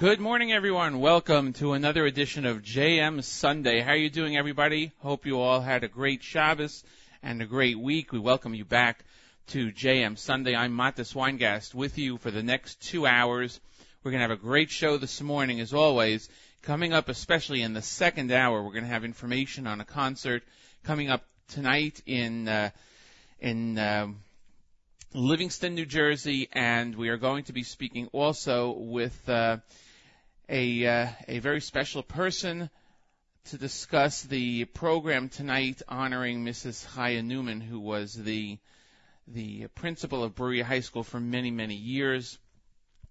Good morning, everyone. Welcome to another edition of JM Sunday. How are you doing, everybody? Hope you all had a great Shabbos and a great week. We welcome you back to JM Sunday. I'm Matis Weingast with you for the next two hours. We're going to have a great show this morning, as always. Coming up, especially in the second hour, we're going to have information on a concert coming up tonight in uh, in uh, Livingston, New Jersey, and we are going to be speaking also with. Uh, a uh, a very special person to discuss the program tonight, honoring Mrs. Chaya Newman, who was the the principal of Bruriah High School for many many years.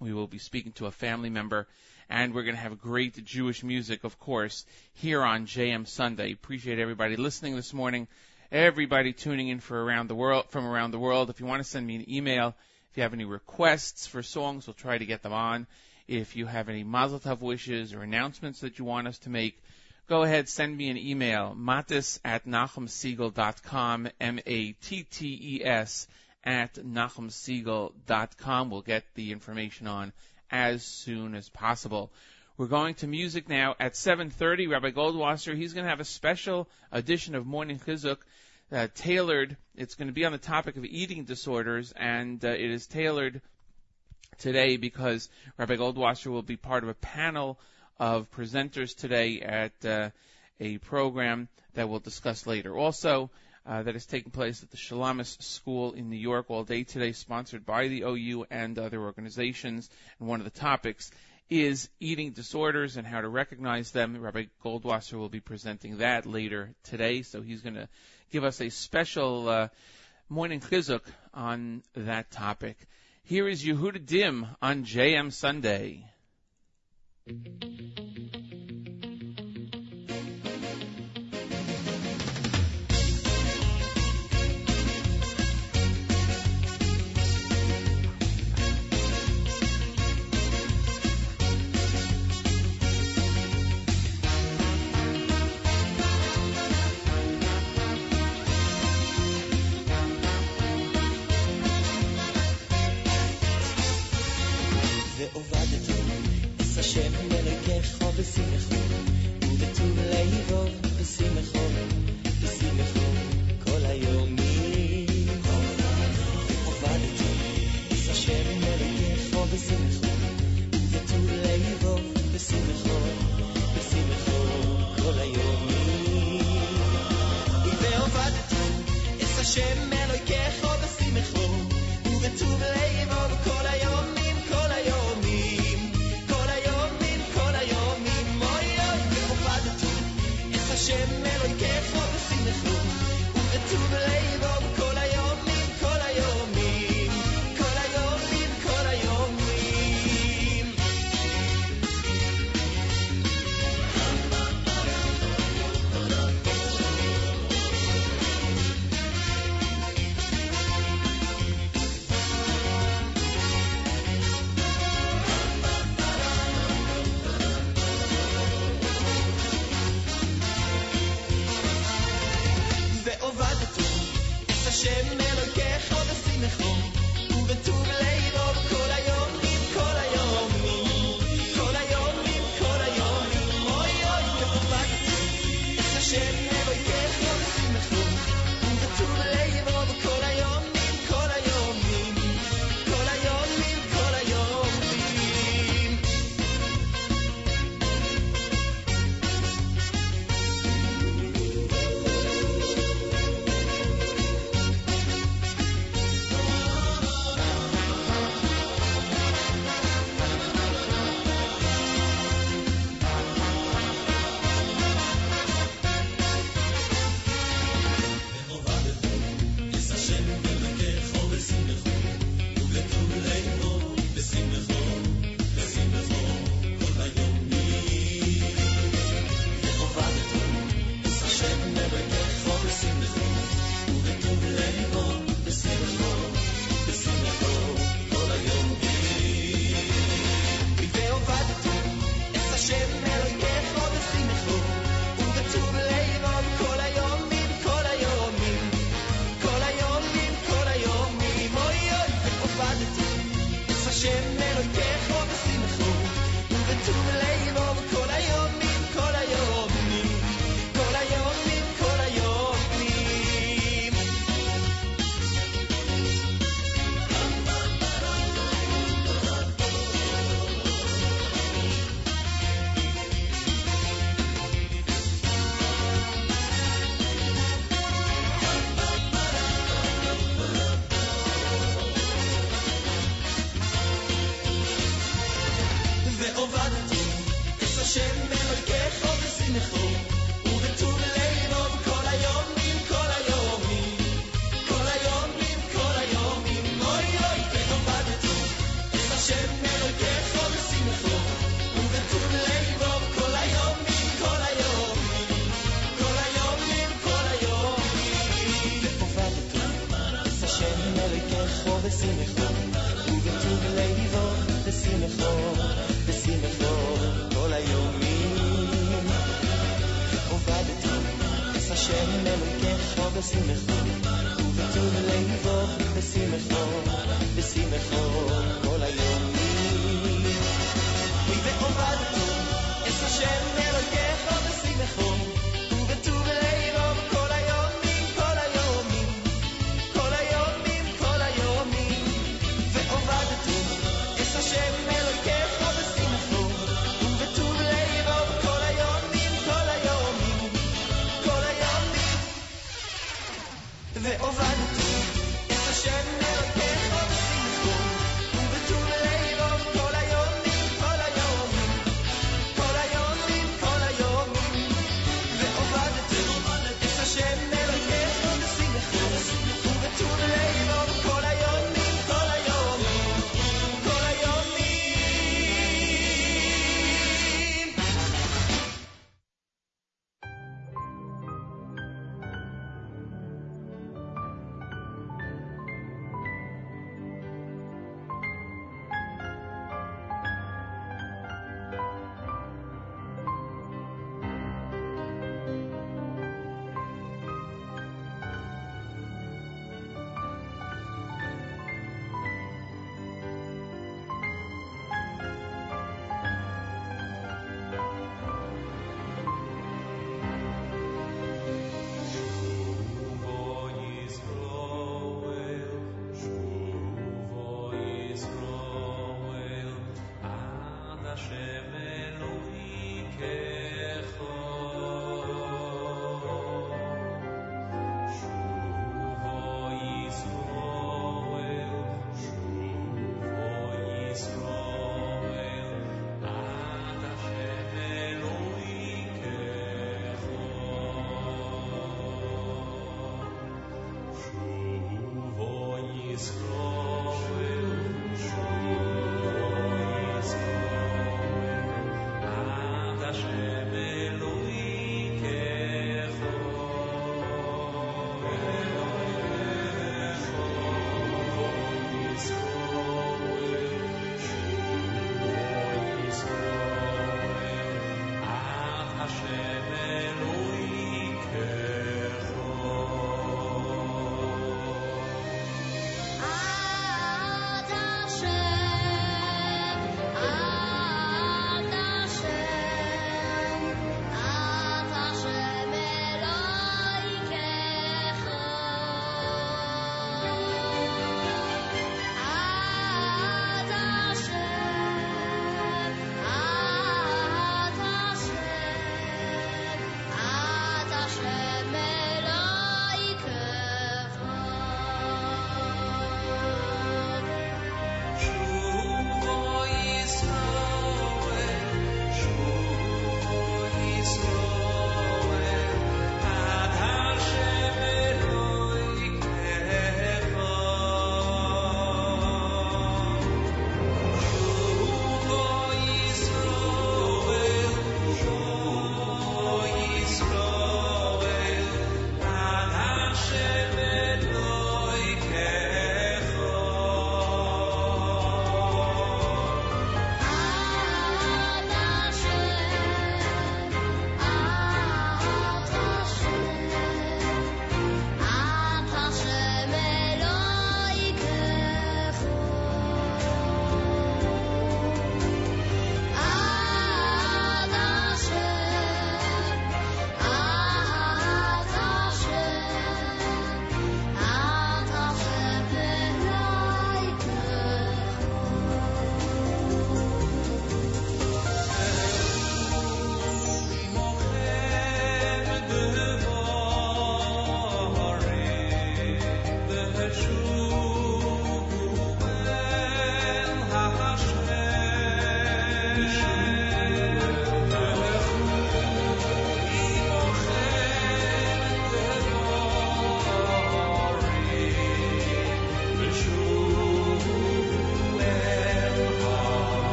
We will be speaking to a family member, and we're going to have great Jewish music, of course, here on JM Sunday. Appreciate everybody listening this morning. Everybody tuning in for around the world from around the world. If you want to send me an email, if you have any requests for songs, we'll try to get them on. If you have any Mazel Tov wishes or announcements that you want us to make, go ahead, send me an email, matis at nachumsegal.com, M-A-T-T-E-S at nachumsegal.com. We'll get the information on as soon as possible. We're going to music now at 7.30. Rabbi Goldwasser, he's going to have a special edition of Morning Chizuk uh, tailored. It's going to be on the topic of eating disorders, and uh, it is tailored today because Rabbi Goldwasser will be part of a panel of presenters today at uh, a program that we'll discuss later. Also, uh, that is taking place at the Shalamis School in New York all day today, sponsored by the OU and other organizations. And one of the topics is eating disorders and how to recognize them. Rabbi Goldwasser will be presenting that later today, so he's going to give us a special uh, morning chizuk on that topic. Here is Yehuda Dim on JM Sunday.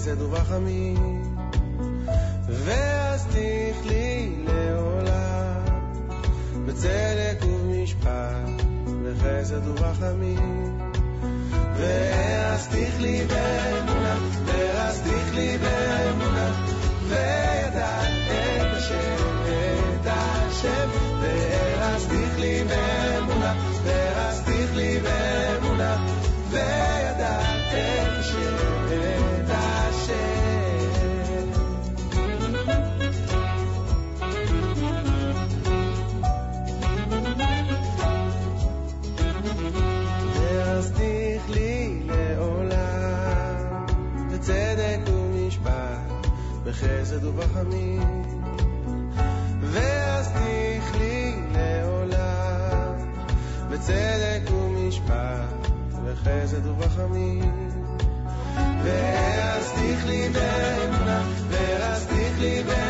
חסד ורחמים ואז תכלי לעולם, בצדק ובמשפט, בחסד ורחמים ואז תכלי באמונה, ואז תכלי באמונה, ואז בחסד ובחמים, ואז תכלי לעולם, בצדק ומשפט, בחסד ובחמים. ואז תכלי באמונה, ואז תכלי באמונה.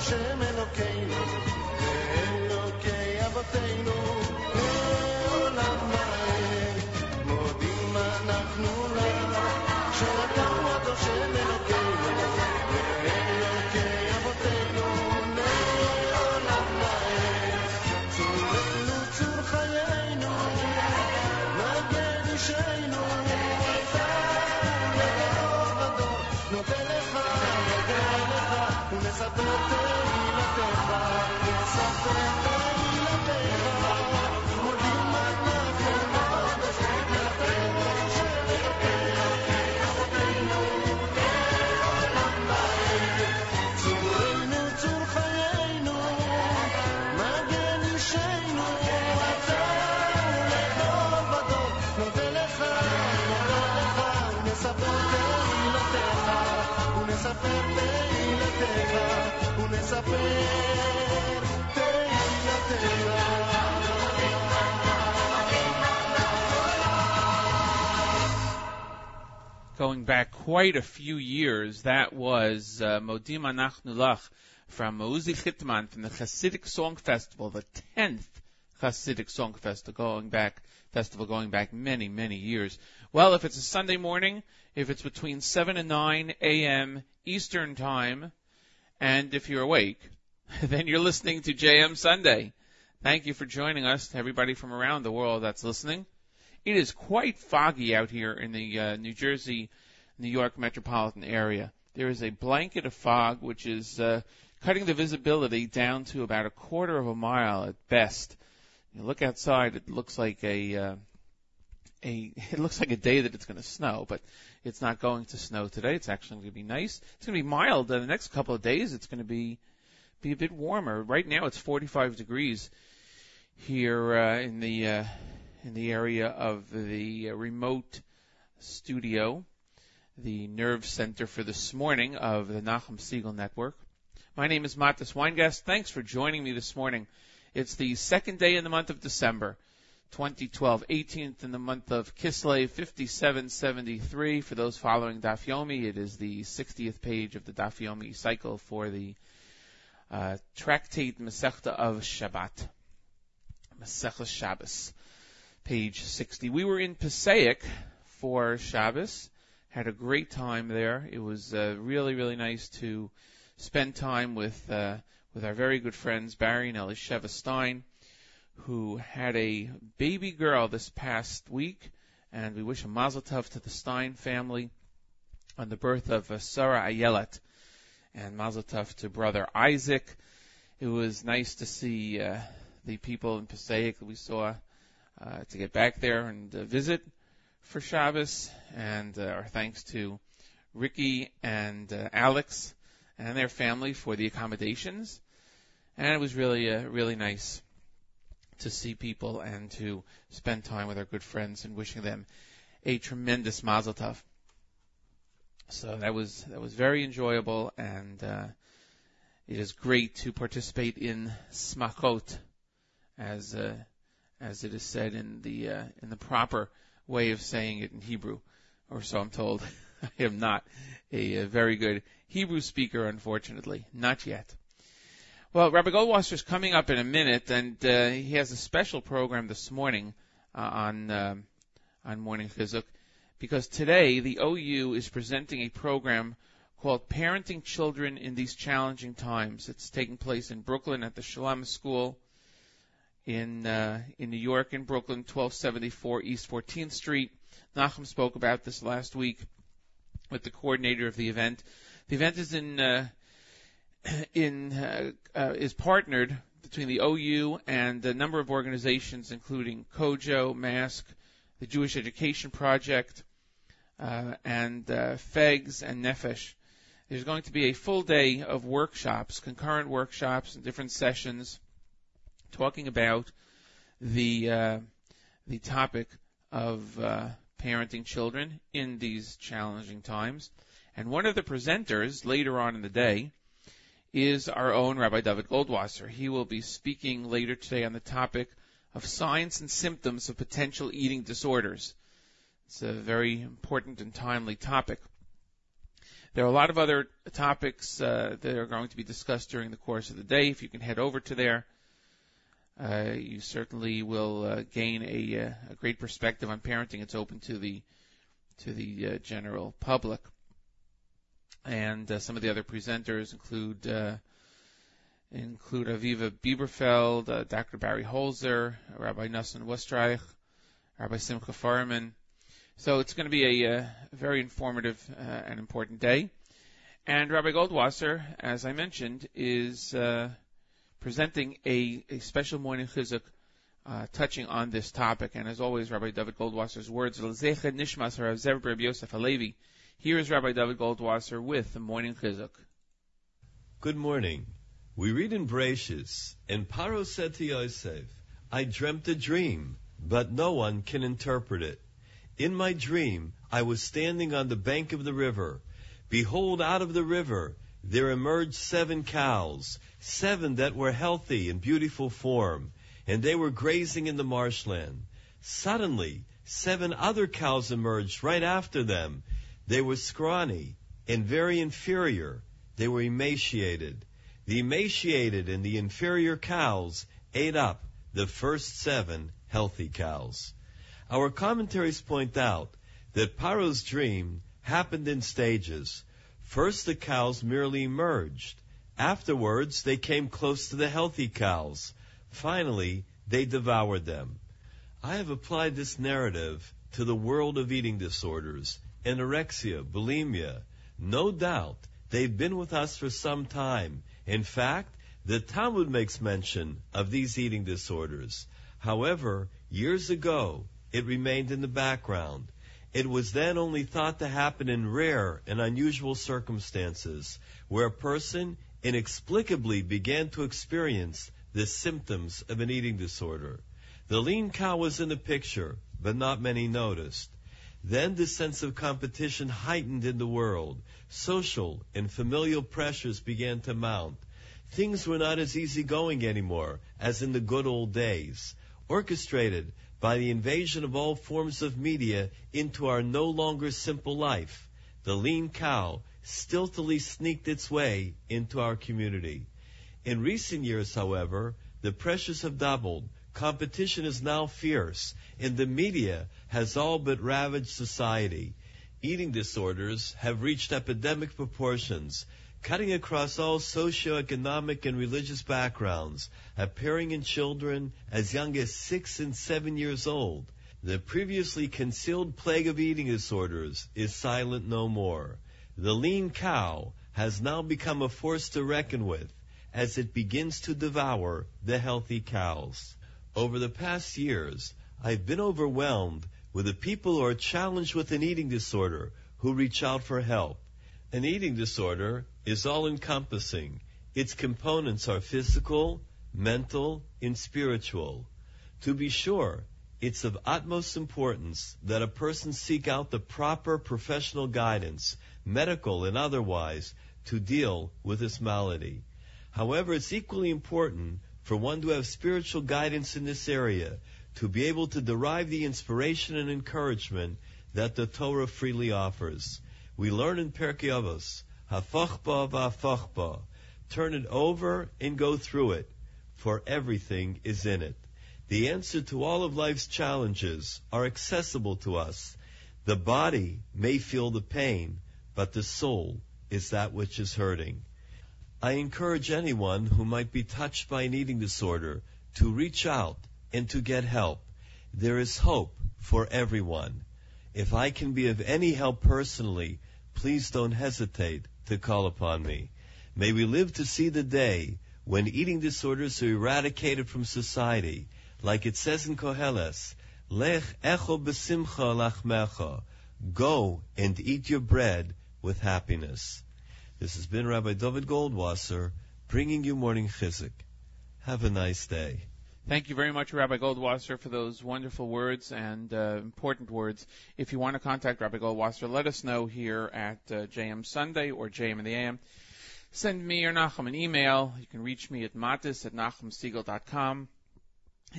שאתה הוא הדושם אלוקינו, ואלוקי אבותינו, לעולם ועד. מודים אנחנו לך, שאתה הוא הדושם אלוקינו, Desatrévete y no te va, y no te va. Going back quite a few years, that was uh, Modim Anachnu Lach from Uzi Chitman from the Hasidic Song Festival, the 10th Hasidic Song Festival going back, festival going back many, many years. Well, if it's a Sunday morning, if it's between 7 and 9 a.m. Eastern Time, and if you're awake, then you're listening to JM Sunday. Thank you for joining us, everybody from around the world that's listening. It is quite foggy out here in the uh, New Jersey, New York metropolitan area. There is a blanket of fog which is uh, cutting the visibility down to about a quarter of a mile at best. You look outside, it looks like a uh, a it looks like a day that it's going to snow, but it's not going to snow today. It's actually going to be nice. It's going to be mild. Uh, the next couple of days, it's going to be be a bit warmer. Right now, it's 45 degrees here uh, in the uh, in the area of the uh, remote studio, the nerve center for this morning of the Nachum Segal Network. My name is Matis Weingast. Thanks for joining me this morning. It's the second day in the month of December, 2012, 18th in the month of Kislev, 5773. For those following Daf Yomi, it is the 60th page of the Daf Yomi cycle for the uh, tractate Masechta of Shabbat, Masechta Shabbos page 60. We were in Passaic for Shabbos, had a great time there. It was uh, really, really nice to spend time with uh, with our very good friends Barry and Elisheva Stein, who had a baby girl this past week, and we wish a mazel tov to the Stein family on the birth of uh, Sarah Ayelet, and mazel tov to brother Isaac. It was nice to see uh, the people in Passaic that we saw uh, to get back there and uh, visit for Shabbos, and uh, our thanks to Ricky and uh, Alex and their family for the accommodations. And it was really, uh, really nice to see people and to spend time with our good friends and wishing them a tremendous mazel tov. So that was that was very enjoyable, and uh, it is great to participate in smachot, as uh, as it is said in the uh, in the proper way of saying it in Hebrew, or so I'm told. I am not a, a very good Hebrew speaker, unfortunately, not yet. Well, Rabbi Goldwasser is coming up in a minute, and uh, he has a special program this morning uh, on uh, on Morning Chizuk, because today the OU is presenting a program called Parenting Children in These Challenging Times. It's taking place in Brooklyn at the Shulamith School in uh, in New York, in Brooklyn, 1274 East 14th Street. Nachum spoke about this last week with the coordinator of the event. The event is in uh, in uh, uh, is partnered between the OU and a number of organizations, including COJO, MASK, the Jewish Education Project, uh, and uh, FEGS and Nefesh. There's going to be a full day of workshops, concurrent workshops, and different sessions talking about the uh, the topic of uh, parenting children in these challenging times. And one of the presenters later on in the day is our own Rabbi David Goldwasser. He will be speaking later today on the topic of signs and symptoms of potential eating disorders. It's a very important and timely topic. There are a lot of other topics uh, that are going to be discussed during the course of the day. If you can head over to there, uh, you certainly will uh, gain a, uh, a, great perspective on parenting. It's open to the to the uh, general public, and uh, some of the other presenters include uh, include Aviva Bieberfeld, Dr. Barry Holzer, Rabbi Nassim Westreich, Rabbi Simcha Feuerman. So it's going to be a, a very informative and important day. And Rabbi Goldwasser, as I mentioned, is presenting a, a special morning chizuk uh, touching on this topic. And as always, Rabbi David Goldwasser's words, Nishmas Rav Zev Rabbi Yosef Halevi. Here is Rabbi David Goldwasser with the morning chizuk. Good morning. We read in Bereshis, and Paro said to Yosef, I dreamt a dream, but no one can interpret it. In my dream, I was standing on the bank of the river. Behold, out of the river there emerged seven cows, seven that were healthy and beautiful form, and they were grazing in the marshland. Suddenly, seven other cows emerged right after them. They were scrawny and very inferior. They were emaciated. The emaciated and the inferior cows ate up the first seven healthy cows. Our commentaries point out that Paro's dream happened in stages. First, the cows merely emerged. Afterwards, they came close to the healthy cows. Finally, they devoured them. I have applied this narrative to the world of eating disorders, anorexia, bulimia. No doubt, they've been with us for some time. In fact, the Talmud makes mention of these eating disorders. However, years ago, it remained in the background. It was then only thought to happen in rare and unusual circumstances, where a person inexplicably began to experience the symptoms of an eating disorder. The lean cow was in the picture, but not many noticed. Then the sense of competition heightened in the world. Social and familial pressures began to mount. Things were not as easygoing anymore as in the good old days. Orchestrated by the invasion of all forms of media into our no longer simple life, the lean cow stealthily sneaked its way into our community. In recent years, however, the pressures have doubled. Competition is now fierce, and the media has all but ravaged society. Eating disorders have reached epidemic proportions, cutting across all socioeconomic and religious backgrounds, appearing in children as young as six and seven years old. The previously concealed plague of eating disorders is silent no more. The lean cow has now become a force to reckon with as it begins to devour the healthy cows. Over the past years, I've been overwhelmed with the people who are challenged with an eating disorder who reach out for help. An eating disorder is all encompassing. Its components are physical, mental, and spiritual. To be sure, it's of utmost importance that a person seek out the proper professional guidance, medical and otherwise, to deal with this malady. However, it's equally important for one to have spiritual guidance in this area, to be able to derive the inspiration and encouragement that the Torah freely offers. We learn in Pirkei Avos, hafachba v'afachba, turn it over and go through it, for everything is in it. The answer to all of life's challenges are accessible to us. The body may feel the pain, but the soul is that which is hurting. I encourage anyone who might be touched by an eating disorder to reach out and to get help. There is hope for everyone. If I can be of any help personally, please don't hesitate to call upon me. May we live to see the day when eating disorders are eradicated from society, like it says in Koheles, Lech echo besimcha lachmecha. Go and eat your bread with happiness. This has been Rabbi David Goldwasser bringing you morning chizuk. Have a nice day. Thank you very much, Rabbi Goldwasser, for those wonderful words and uh, important words. If you want to contact Rabbi Goldwasser, let us know here at uh, JM Sunday or JM in the AM. Send me or Nachum an email. You can reach me at mattes at nachumsegal.com,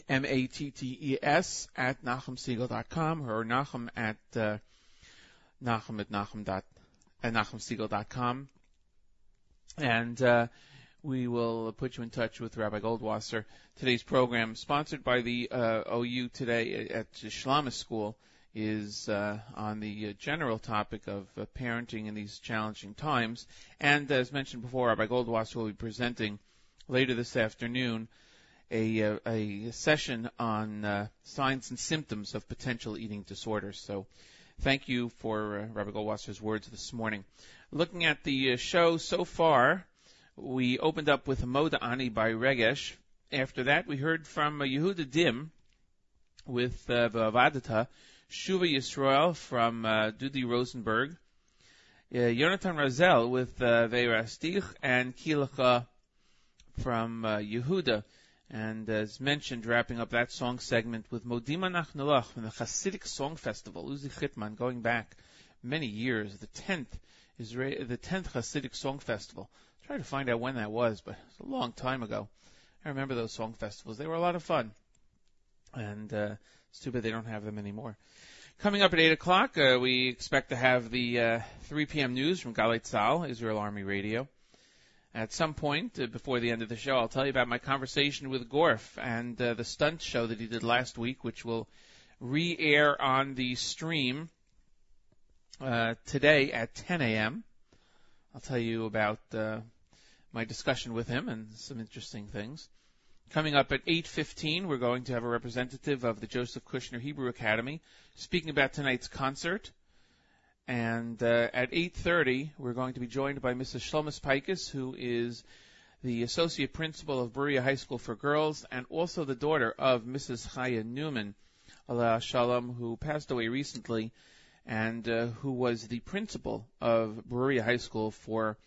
M-A-T-T-E-S at nachumsegal.com, or Nachum at uh, Nachum at Nachum dot, at nachumsegal.com. And uh, we will put you in touch with Rabbi Goldwasser. Today's program, sponsored by the uh, OU today at Shulamith School, is uh, on the uh, general topic of uh, parenting in these challenging times. And as mentioned before, Rabbi Goldwasser will be presenting later this afternoon a, uh, a session on uh, signs and symptoms of potential eating disorders. So thank you for Rabbi Goldwasser's words this morning. Looking at the show so far, we opened up with Moda Ani by Regesh. After that, we heard from Yehuda Dim with uh, Vavadata, Shuva Yisrael from uh, Dudi Rosenberg, uh, Yonatan Razel with uh, Veirastich, and Kilacha from uh, Yehuda. And as mentioned, wrapping up that song segment with Modima Nachnulach from the Hasidic Song Festival, Uzi Chitman, going back many years, the 10th Isra- the 10th Hasidic Song Festival. Try to find out when that was, but it's a long time ago. I remember those song festivals. They were a lot of fun. And uh, it's too bad they don't have them anymore. Coming up at 8 o'clock, uh, we expect to have the uh, 3 p.m. news from Galei Tzahal, Israel Army Radio. At some point uh, before the end of the show, I'll tell you about my conversation with Gorf and uh, the stunt show that he did last week, which will re-air on the stream uh, today at 10 a.m. I'll tell you about uh, my discussion with him and some interesting things. Coming up at 8:15, we're going to have a representative of the Joseph Kushner Hebrew Academy speaking about tonight's concert. And uh, at 8:30, we're going to be joined by Mrs. Shlomis Pikus, who is the associate principal of Bruriah High School for Girls and also the daughter of Mrs. Chaya Newman, Allah Shalom, who passed away recently and uh, who was the principal of Bruriah High School for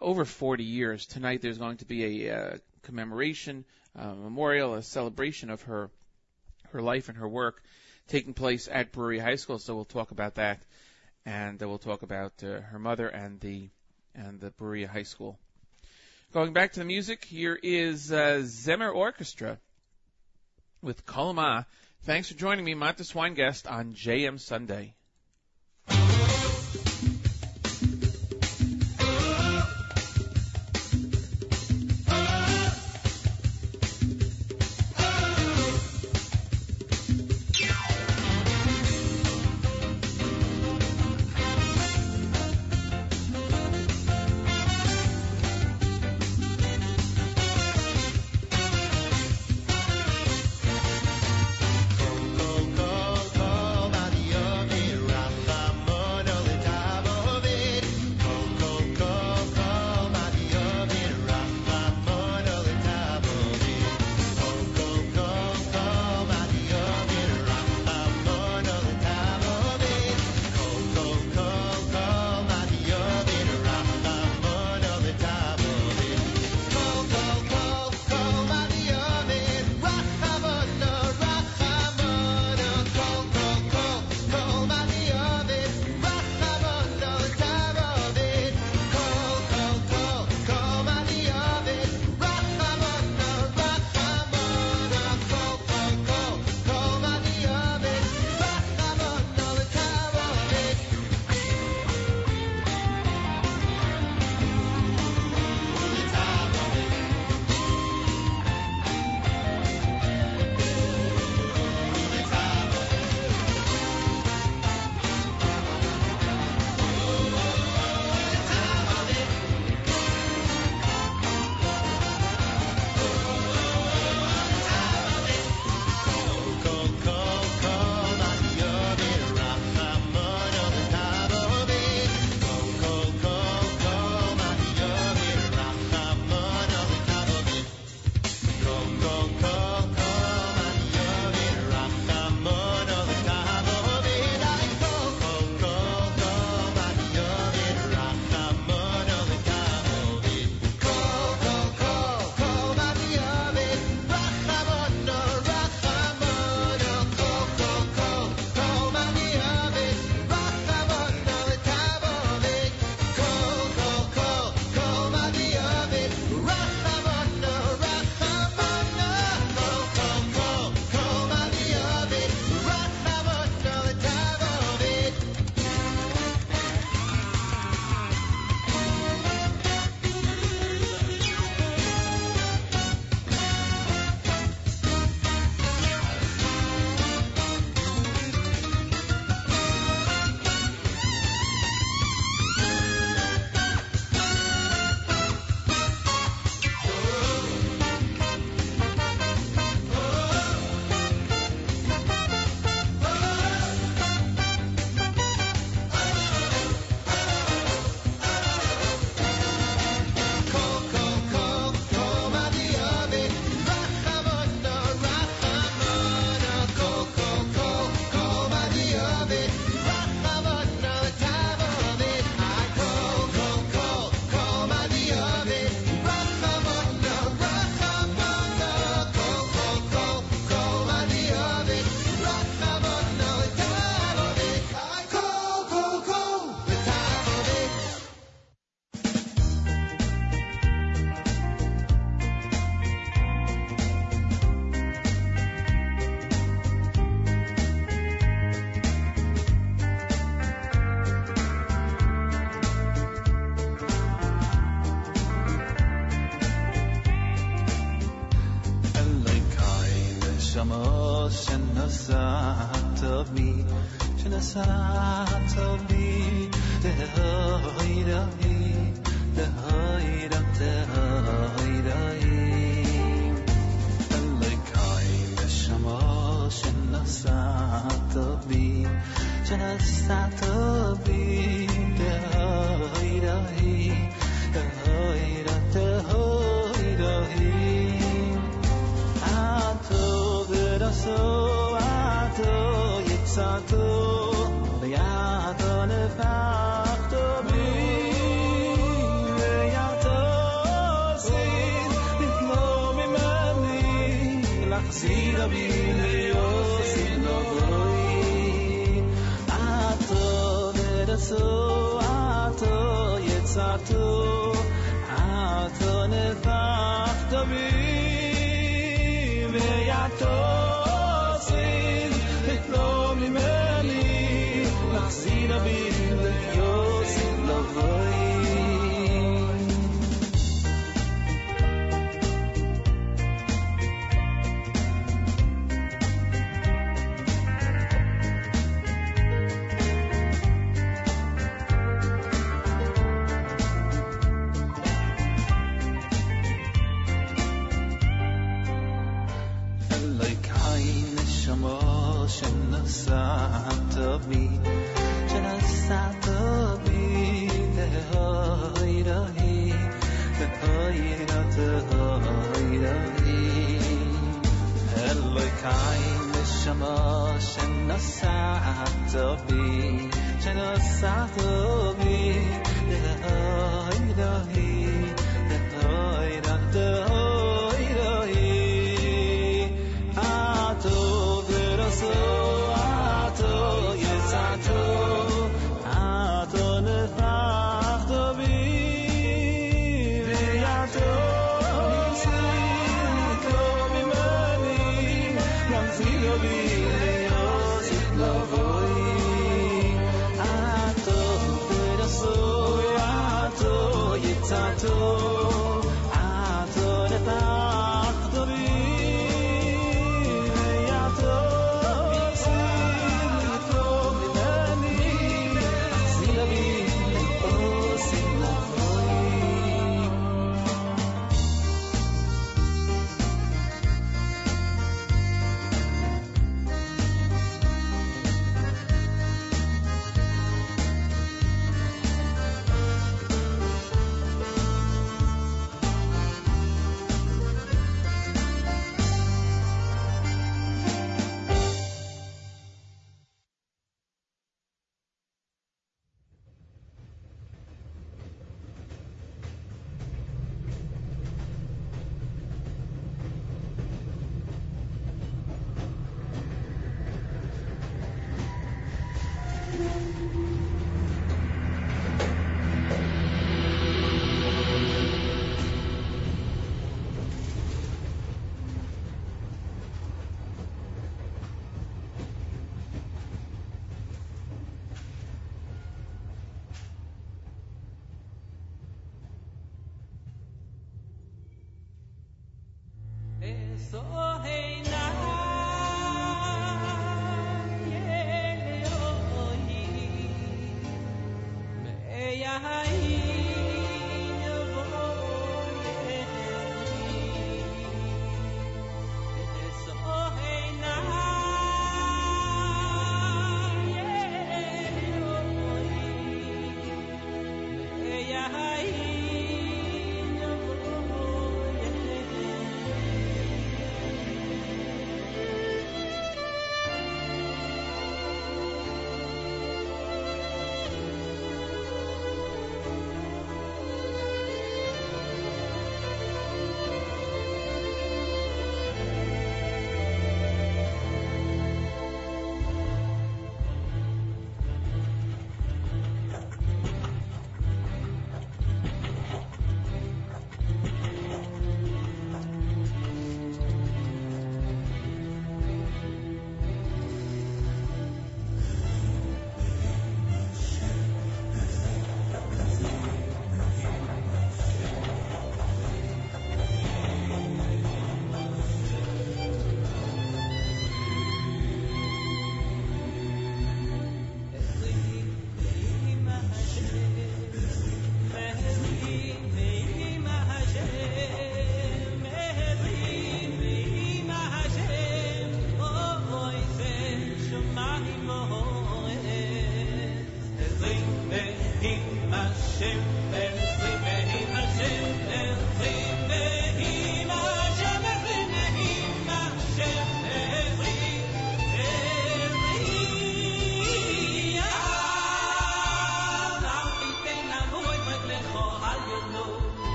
over 40 years. Tonight there's going to be a uh, commemoration, uh, memorial, a celebration of her her life and her work taking place at Bruriah High School. So we'll talk about that, and uh, we'll talk about uh, her mother and the and the Bruriah High School. Going back to the music, here is uh, Orchestra with Kolma. Thanks for joining me, Mattes Weingast, on JM Sunday.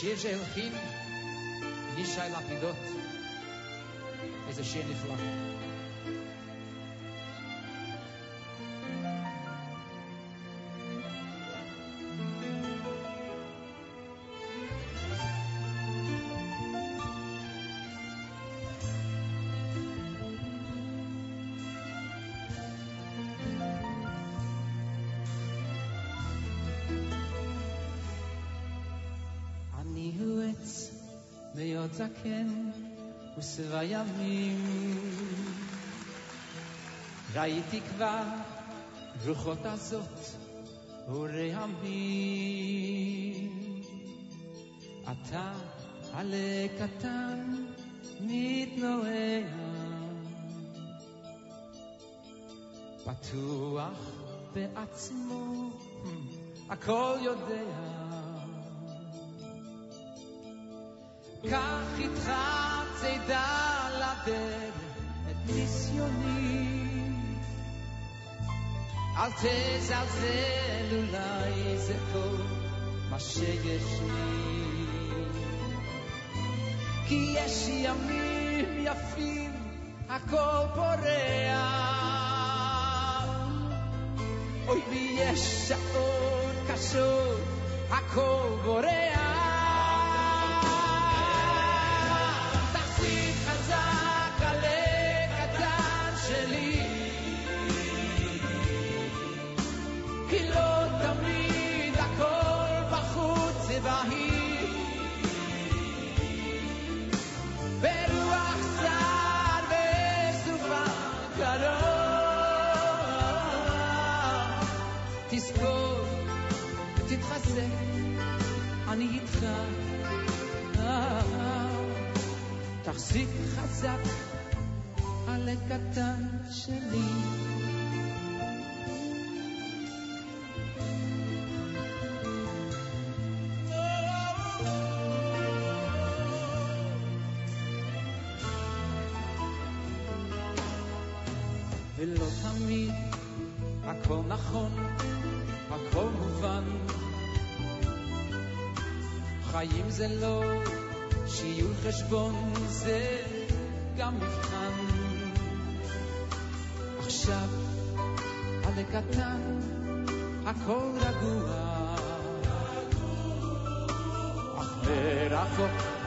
שיר שהלחין ישי לפידות. איזה שיר נפלא. להיות זקן ושבע ימים. ראיתי כבר רוחות עזות ורעמים. אתה עלה קטן מתנועע, בטוח בעצמו, הכל יודע. קח איתך צידה לדרך את ניסיוני. אל תזלזל, אולי זה כל מה שיש לי. כי יש ימים יפים, הכל פורח. אוי ויש שעות קשות, הכל בורח. איתך. תחזיק חזק על הקטן שלי. ולא תמיד הכל נכון, חיים זה לא שיעור חשבון, זה גם מבחן. עכשיו, על הקטן, הכל רגוע. אך מרחוק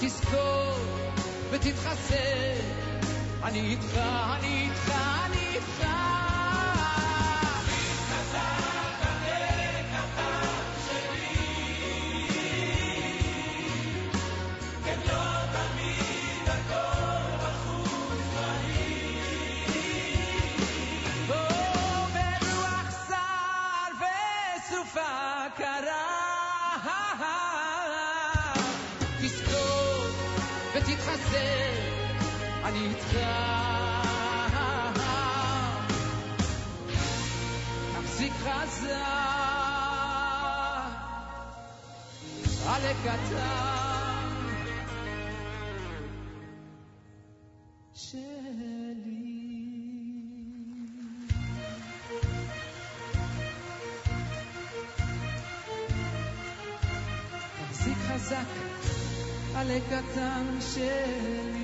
תזכור איתך, אני איתך, אני איתך. אני איתך. חזק, עלה קטן עלה קטן שלי.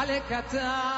عليك تعالى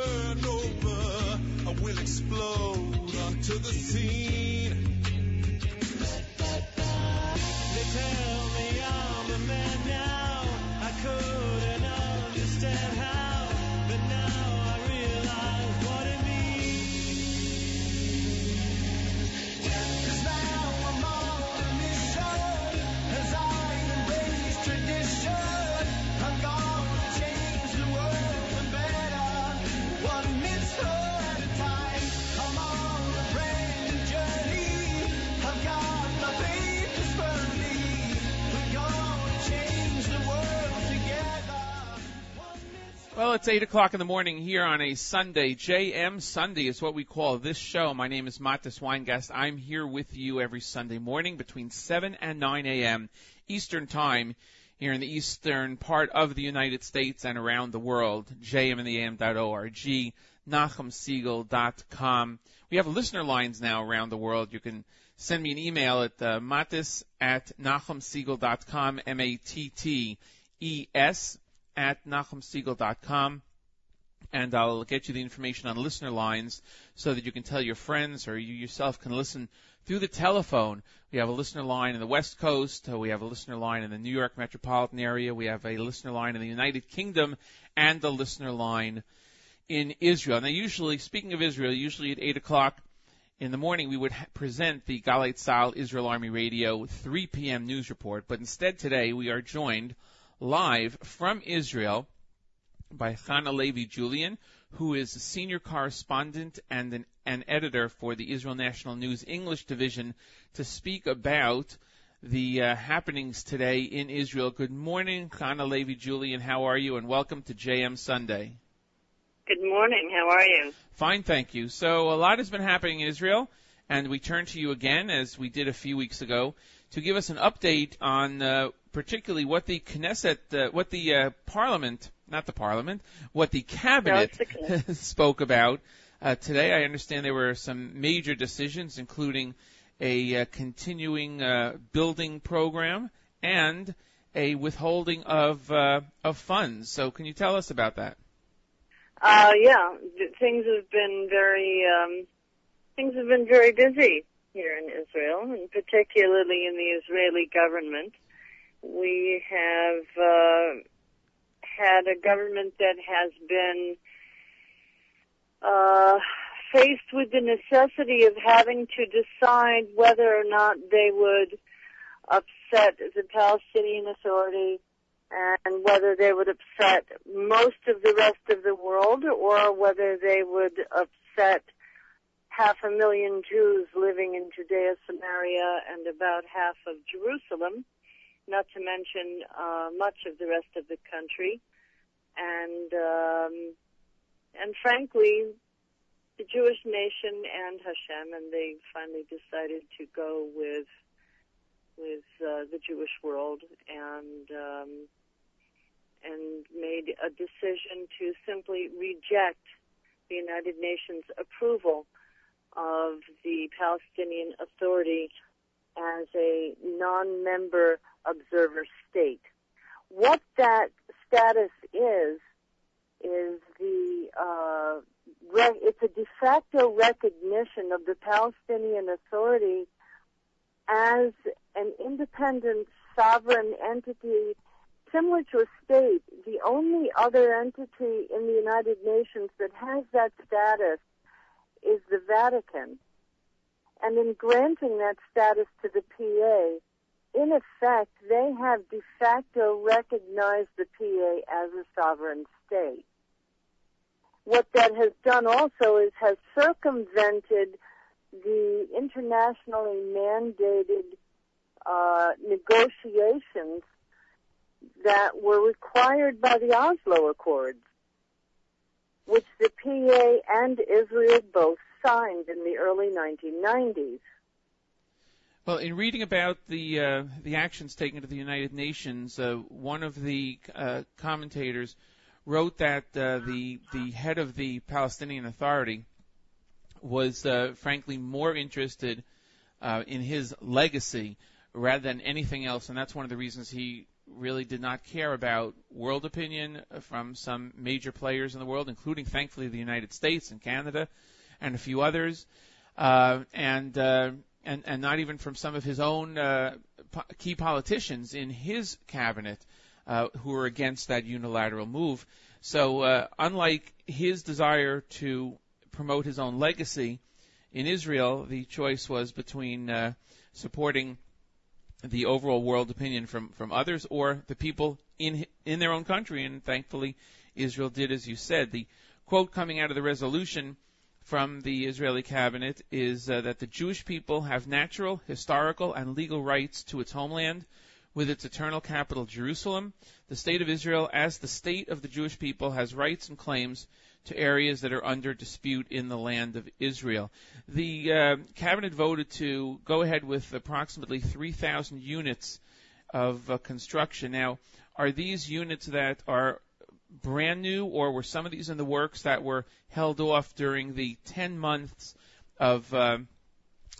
supernova, I will explode onto the scene. Well, it's 8 o'clock in the morning here on a Sunday. JM Sunday is what we call this show. My name is Mattes Weingast. I'm here with you every Sunday morning between 7 and 9 a.m. Eastern Time here in the eastern part of the United States and around the world. jmintheam.org, NachumSegal.com. We have listener lines now around the world. You can send me an email at uh, mattes at NachumSegal.com, M-A-T-T-E-S at NachumSegal.com and I'll get you the information on listener lines so that you can tell your friends or you yourself can listen through the telephone. We have a listener line in the West Coast. We have a listener line in the New York metropolitan area. We have a listener line in the United Kingdom and a listener line in Israel. Now, usually, speaking of Israel, usually at 8 o'clock in the morning, we would ha- present the Galei Tzahal Israel Army Radio 3 p.m. news report. But instead, today, we are joined live from Israel by Chana Levi Julian, who is a senior correspondent and an, an editor for the Israel National News English division, to speak about the uh, happenings today in Israel. Good morning, Chana Levi Julian. How are you? And welcome to JM Sunday. Good morning. How are you? Fine, thank you. So a lot has been happening in Israel, and we turn to you again, as we did a few weeks ago, to give us an update on uh, particularly what the Knesset, uh, what the uh, Parliament, not the Parliament, what the Cabinet No, the spoke about uh, today. I understand there were some major decisions, including a uh, continuing uh, building program and a withholding of uh, of funds. So, can you tell us about that? Uh, yeah, things have been very, um, things have been very busy here in Israel, and particularly in the Israeli government. We have uh, had a government that has been uh, faced with the necessity of having to decide whether or not they would upset the Palestinian Authority and whether they would upset most of the rest of the world or whether they would upset half a million Jews living in Judea, Samaria, and about half of Jerusalem, not to mention uh, much of the rest of the country. And um, and frankly, the Jewish nation and Hashem, and they finally decided to go with with uh, the Jewish world and um, and made a decision to simply reject the United Nations approval of the Palestinian Authority as a non-member observer state. What that status is is the uh, re- it's a de facto recognition of the Palestinian Authority as an independent sovereign entity similar to a state. The only other entity in the United Nations that has that status is the Vatican. And in granting that status to the PA, in effect, they have de facto recognized the PA as a sovereign state. What that has done also is has circumvented the internationally mandated uh, negotiations that were required by the Oslo Accords, which the PA and Israel both signed in the early 1990s. Well, in reading about the uh, the actions taken to the United Nations, uh, one of the uh, commentators wrote that uh, the the head of the Palestinian Authority was, uh, frankly, more interested uh, in his legacy rather than anything else, and that's one of the reasons he really did not care about world opinion from some major players in the world, including, thankfully, the United States and Canada and a few others, uh, and uh, and and not even from some of his own uh, po- key politicians in his cabinet uh, who were against that unilateral move. So, uh, unlike his desire to promote his own legacy in Israel, the choice was between uh, supporting the overall world opinion from from others or the people in in their own country. And thankfully, Israel did as you said. The quote coming out of the resolution from the Israeli cabinet is uh, that the Jewish people have natural, historical, and legal rights to its homeland, with its eternal capital Jerusalem. The state of Israel, as the state of the Jewish people, has rights and claims to areas that are under dispute in the land of Israel. The uh, cabinet voted to go ahead with approximately 3,000 units of uh, construction. Now, are these units that are brand new, or were some of these in the works that were held off during the 10 months of uh,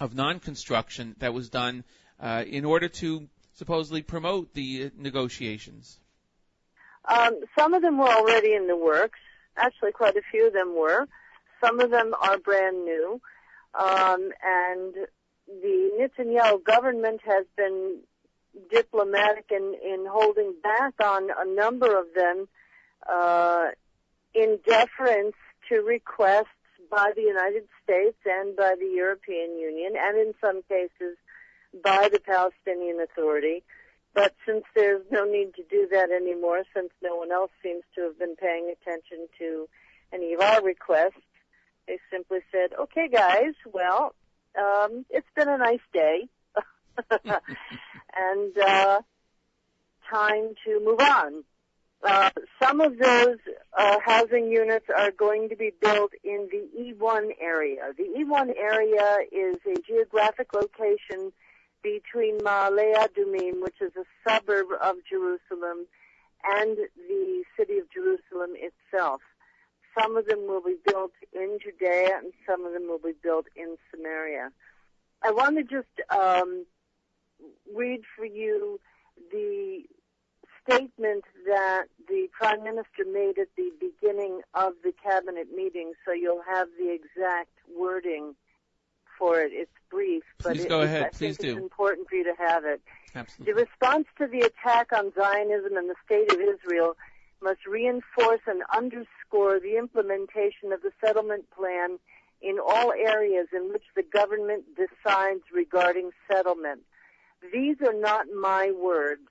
of non-construction that was done uh, in order to supposedly promote the uh, negotiations? Um, some of them were already in the works. Actually, quite a few of them were. Some of them are brand new. Um, and the Netanyahu government has been diplomatic in, in holding back on a number of them uh, in deference to requests by the United States and by the European Union, and in some cases by the Palestinian Authority. But since there's no need to do that anymore, since no one else seems to have been paying attention to any of our requests, they simply said, okay guys, well, um, it's been a nice day. and uh, time to move on. Uh, some of those uh, housing units are going to be built in the E1 area. The E1 area is a geographic location between Ma'aleh Adumim, which is a suburb of Jerusalem, and the city of Jerusalem itself. Some of them will be built in Judea and some of them will be built in Samaria. I want to just um, read for you the statement that the Prime Minister made at the beginning of the Cabinet meeting, so you'll have the exact wording for it. It's brief, but Please it, go it's- ahead. I Please think do. it's important for you to have it. The response to the attack on Zionism and the State of Israel must reinforce and underscore the implementation of the settlement plan in all areas in which the government decides regarding settlement. These are not my words.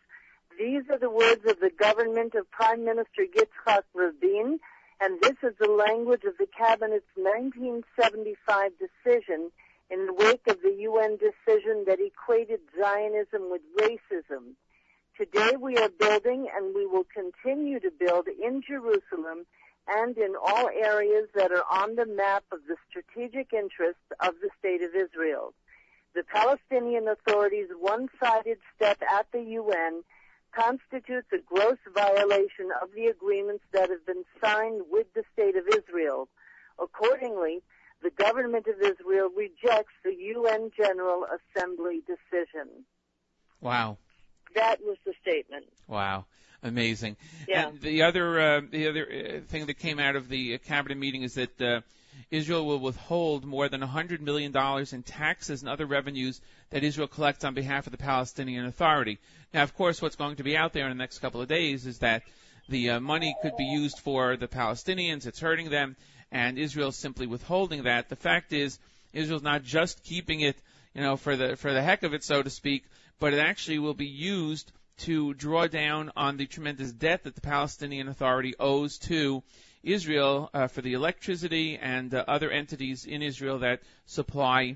These are the words of the government of Prime Minister Yitzhak Rabin, and this is the language of the Cabinet's 1975 decision in the wake of the UN decision that equated Zionism with racism. Today we are building and we will continue to build in Jerusalem and in all areas that are on the map of the strategic interests of the State of Israel. The Palestinian Authority's one-sided step at the UN constitutes a gross violation of the agreements that have been signed with the State of Israel. Accordingly, the government of Israel rejects the UN General Assembly decision. Wow. That was the statement. Wow. Amazing. Yeah. And the other uh, the other uh, thing that came out of the cabinet meeting is that uh, Israel will withhold more than 100 million dollars in taxes and other revenues that Israel collects on behalf of the Palestinian Authority. Now, of course, what's going to be out there in the next couple of days is that the uh, money could be used for the Palestinians. It's hurting them, and Israel's simply withholding that. The fact is, Israel's not just keeping it, you know, for the for the heck of it, so to speak, but it actually will be used to draw down on the tremendous debt that the Palestinian Authority owes to Israel uh, for the electricity and uh, other entities in Israel that supply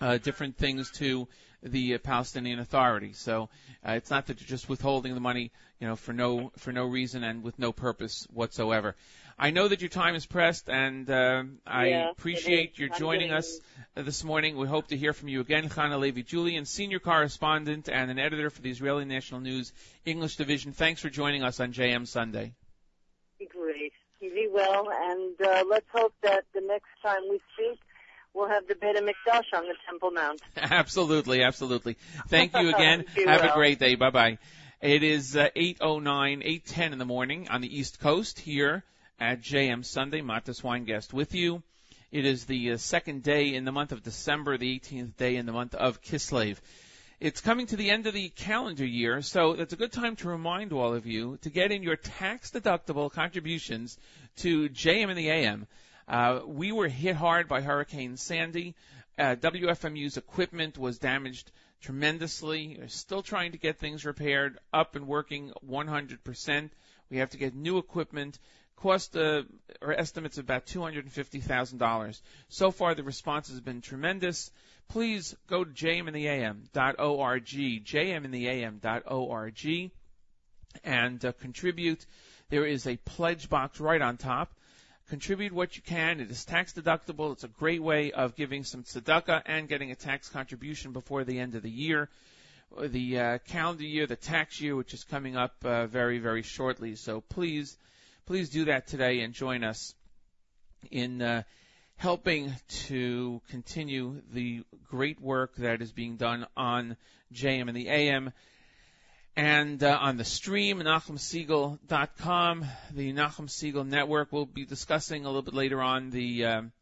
uh, different things to the Palestinian Authority. So uh, it's not that you're just withholding the money, you know, for no for no reason and with no purpose whatsoever. I know that your time is pressed, and uh, I Yeah, appreciate your I'm joining us uh, this morning. We hope to hear from you again, Chana Levi Julian, senior correspondent and an editor for the Israeli National News English Division. Thanks for joining us on JM Sunday. Great. You be well, and uh, let's hope that the next time we speak, we'll have the Beit HaMikdash on the Temple Mount. absolutely, absolutely. Thank you again. Have a great day. Bye bye. It is uh, 8:09, 8:10 in the morning on the East Coast here at JM Sunday. Mattes Weingast with you. It is the uh, second day in the month of December, the 18th day in the month of Kislev. It's coming to the end of the calendar year, so it's a good time to remind all of you to get in your tax deductible contributions to JM and the AM. Uh, we were hit hard by Hurricane Sandy. Uh, WFMU's equipment was damaged tremendously. We're still trying to get things repaired, up and working 100%. We have to get new equipment. Cost uh, or estimates of about $250,000. So far, the response has been tremendous. Please go to jmintheam.org, jmintheam.org, and uh, contribute. There is a pledge box right on top. Contribute what you can. It is tax deductible. It's a great way of giving some tzedakah and getting a tax contribution before the end of the year. The uh, calendar year, the tax year, which is coming up uh, very, very shortly. So please, please do that today and join us in uh, helping to continue the great work that is being done on JM and the AM and uh, on the stream, NachumSegal.com, the Nachum Segal Network. We'll be discussing a little bit later on the um,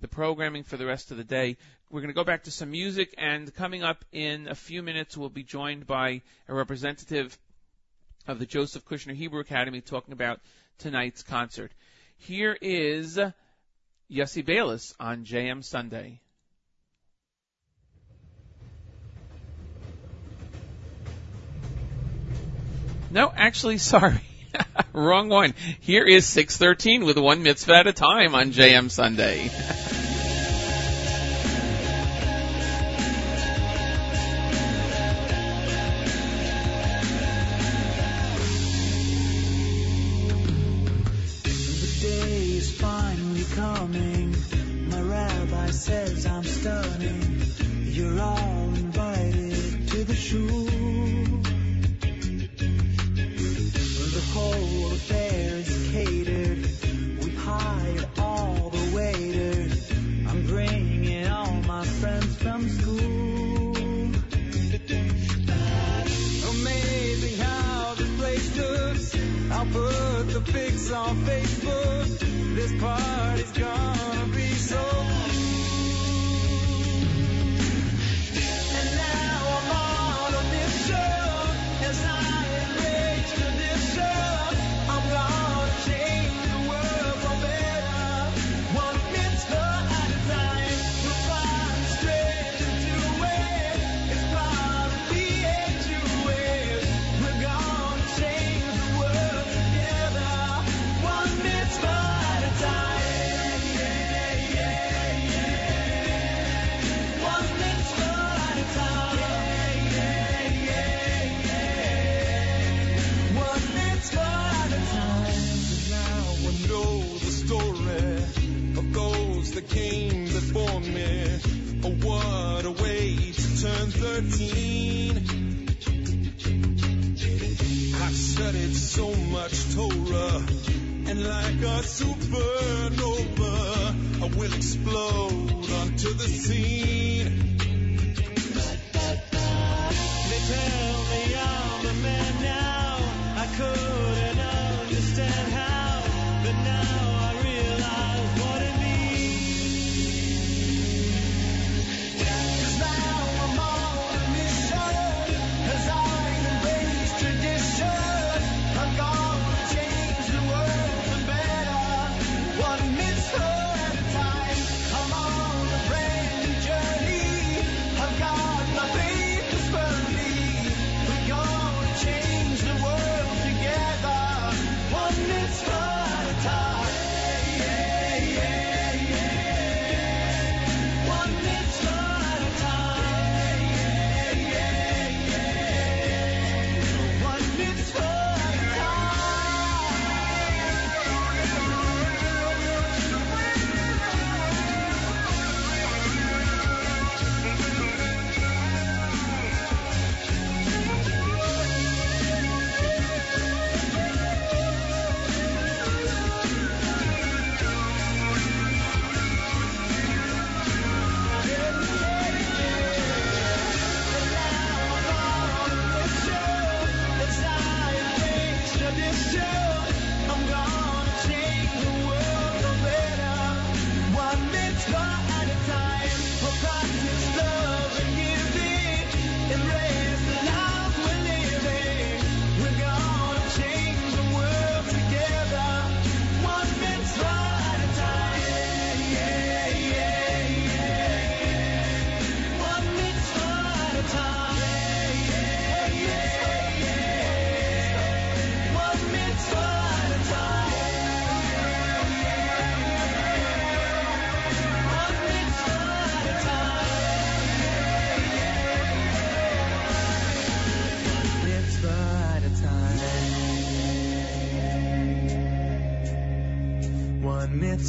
the programming for the rest of the day. We're going to go back to some music, and coming up in a few minutes, we'll be joined by a representative of the Joseph Kushner Hebrew Academy talking about tonight's concert. Here is Yossi Bayless on JM Sunday. No, actually, sorry. Wrong one. Here is 613 with one mitzvah at a time on JM Sunday.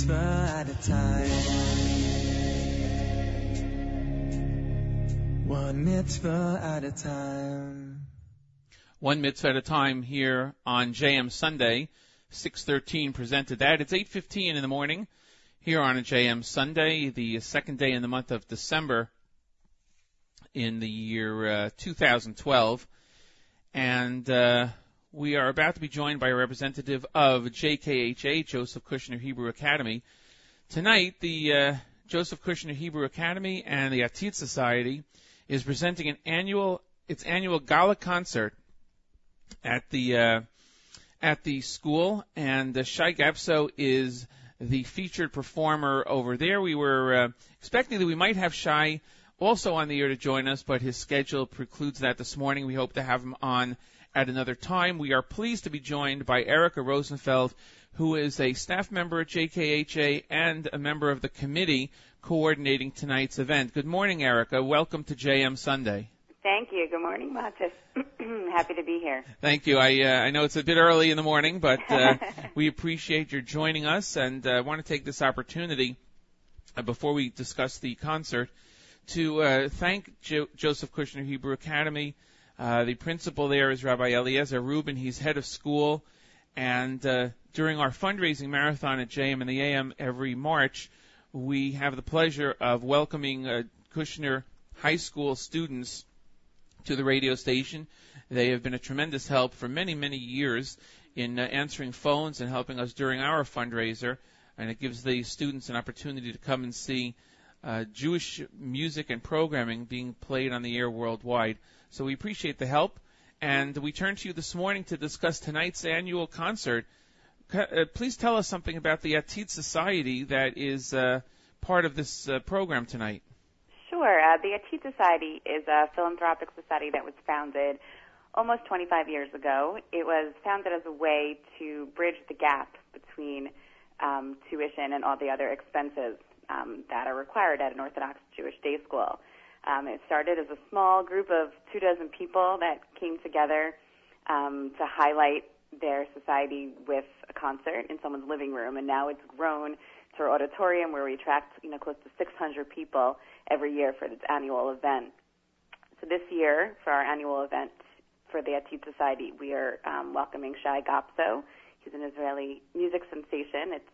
Mitzvah at a time. One mitzvah at a time. One mitzvah at a time here on JM Sunday, 613 presented that. It's 8.15 in the morning here on a JM Sunday, the second day in the month of December in the year uh, 2012. And uh, we are about to be joined by a representative of JKHA, Joseph Kushner Hebrew Academy. Tonight, the uh, Joseph Kushner Hebrew Academy and the Atid Society is presenting an annual its annual gala concert at the uh, at the school, and uh, Shai Gabso is the featured performer over there. We were uh, expecting that we might have Shai also on the air to join us, but his schedule precludes that this morning. We hope to have him on at another time. We are pleased to be joined by Erica Rosenfeld, who is a staff member at JKHA and a member of the committee coordinating tonight's event. Good morning, Erica. Welcome to JM Sunday. Thank you. Good morning, Mattes. Happy to be here. Thank you. I uh, I know it's a bit early in the morning, but uh, we appreciate your joining us, and uh, want to take this opportunity uh, before we discuss the concert, to uh, thank jo- Joseph Kushner Hebrew Academy. Uh, the principal there is Rabbi Eliezer Rubin. He's head of school. And uh, during our fundraising marathon at JM and the AM every March, we have the pleasure of welcoming uh, Kushner High School students to the radio station. They have been a tremendous help for many, many years in uh, answering phones and helping us during our fundraiser. And it gives the students an opportunity to come and see uh, Jewish music and programming being played on the air worldwide. So we appreciate the help. And we turn to you this morning to discuss tonight's annual concert. Uh, please tell us something about the Atid Society that is uh, part of this uh, program tonight. Sure. Uh, the Atid Society is a philanthropic society that was founded almost 25 years ago. It was founded as a way to bridge the gap between um, tuition and all the other expenses um, that are required at an Orthodox Jewish day school. Um, it started as a small group of two dozen people that came together um, to highlight their society with a concert in someone's living room, and now it's grown to our auditorium where we attract you know close to 600 people every year for this annual event. So this year, for our annual event for the Atid Society, we are um, welcoming Shai Gabso. He's an Israeli music sensation. It's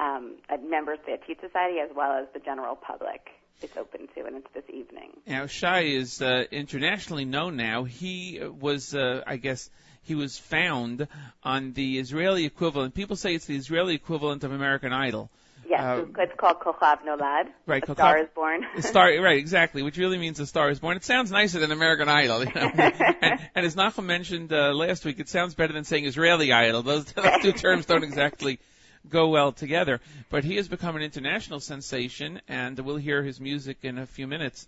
um, a member of the Atid Society as well as the general public. It's open to, and it's this evening. Now, Shai is uh, internationally known now. He uh, was, uh, I guess, he was found on the Israeli equivalent. People say it's the Israeli equivalent of American Idol. Yes, Uh, it's- called Kochav Nolad. Right, A Kochav- Star is Born. Star, right, exactly, which really means a star is born. It sounds nicer than American Idol. You know? and, and as Nachum mentioned uh, last week, it sounds better than saying Israeli Idol. Those, those two terms don't exactly go well together. But he has become an international sensation, and we'll hear his music in a few minutes.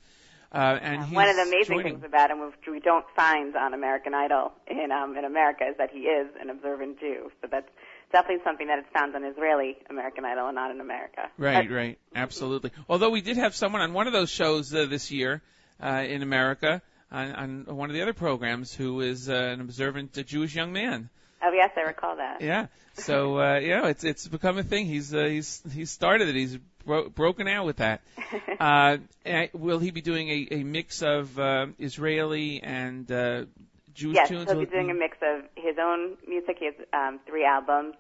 Uh, and he's One of the amazing joining- things about him, which we don't find on American Idol in um, in America, is that he is an observant Jew. So that's definitely something that is found on Israeli American Idol and not in America. Right, right, absolutely. Although we did have someone on one of those shows uh, this year uh, in America on, on one of the other programs who is uh, an observant uh, Jewish young man. Oh yes, I recall that. Yeah. So uh, you know, it's it's become a thing. He's uh, he's he's started it. He's bro- broken out with that. Uh, and will he be doing a, a mix of uh, Israeli and uh, Jewish yes, tunes? he'll be doing a mix of his own music. He has um, three albums,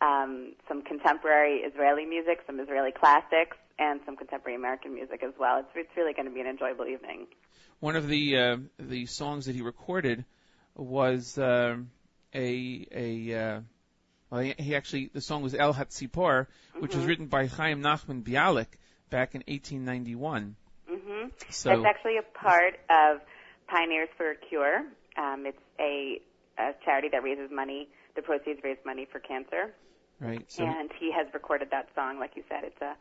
um, some contemporary Israeli music, some Israeli classics, and some contemporary American music as well. It's it's really going to be an enjoyable evening. One of the uh, the songs that he recorded was uh, a a uh, well, he, actually the song was El Hatzipor, which was Mhm. written by Chaim Nachman Bialik back in 1891. hmm So- That's actually a part of Pioneers for a Cure. Um, it's a, a charity that raises money. The proceeds raise money for cancer, Right. So and he has recorded that song. Like you said, it's a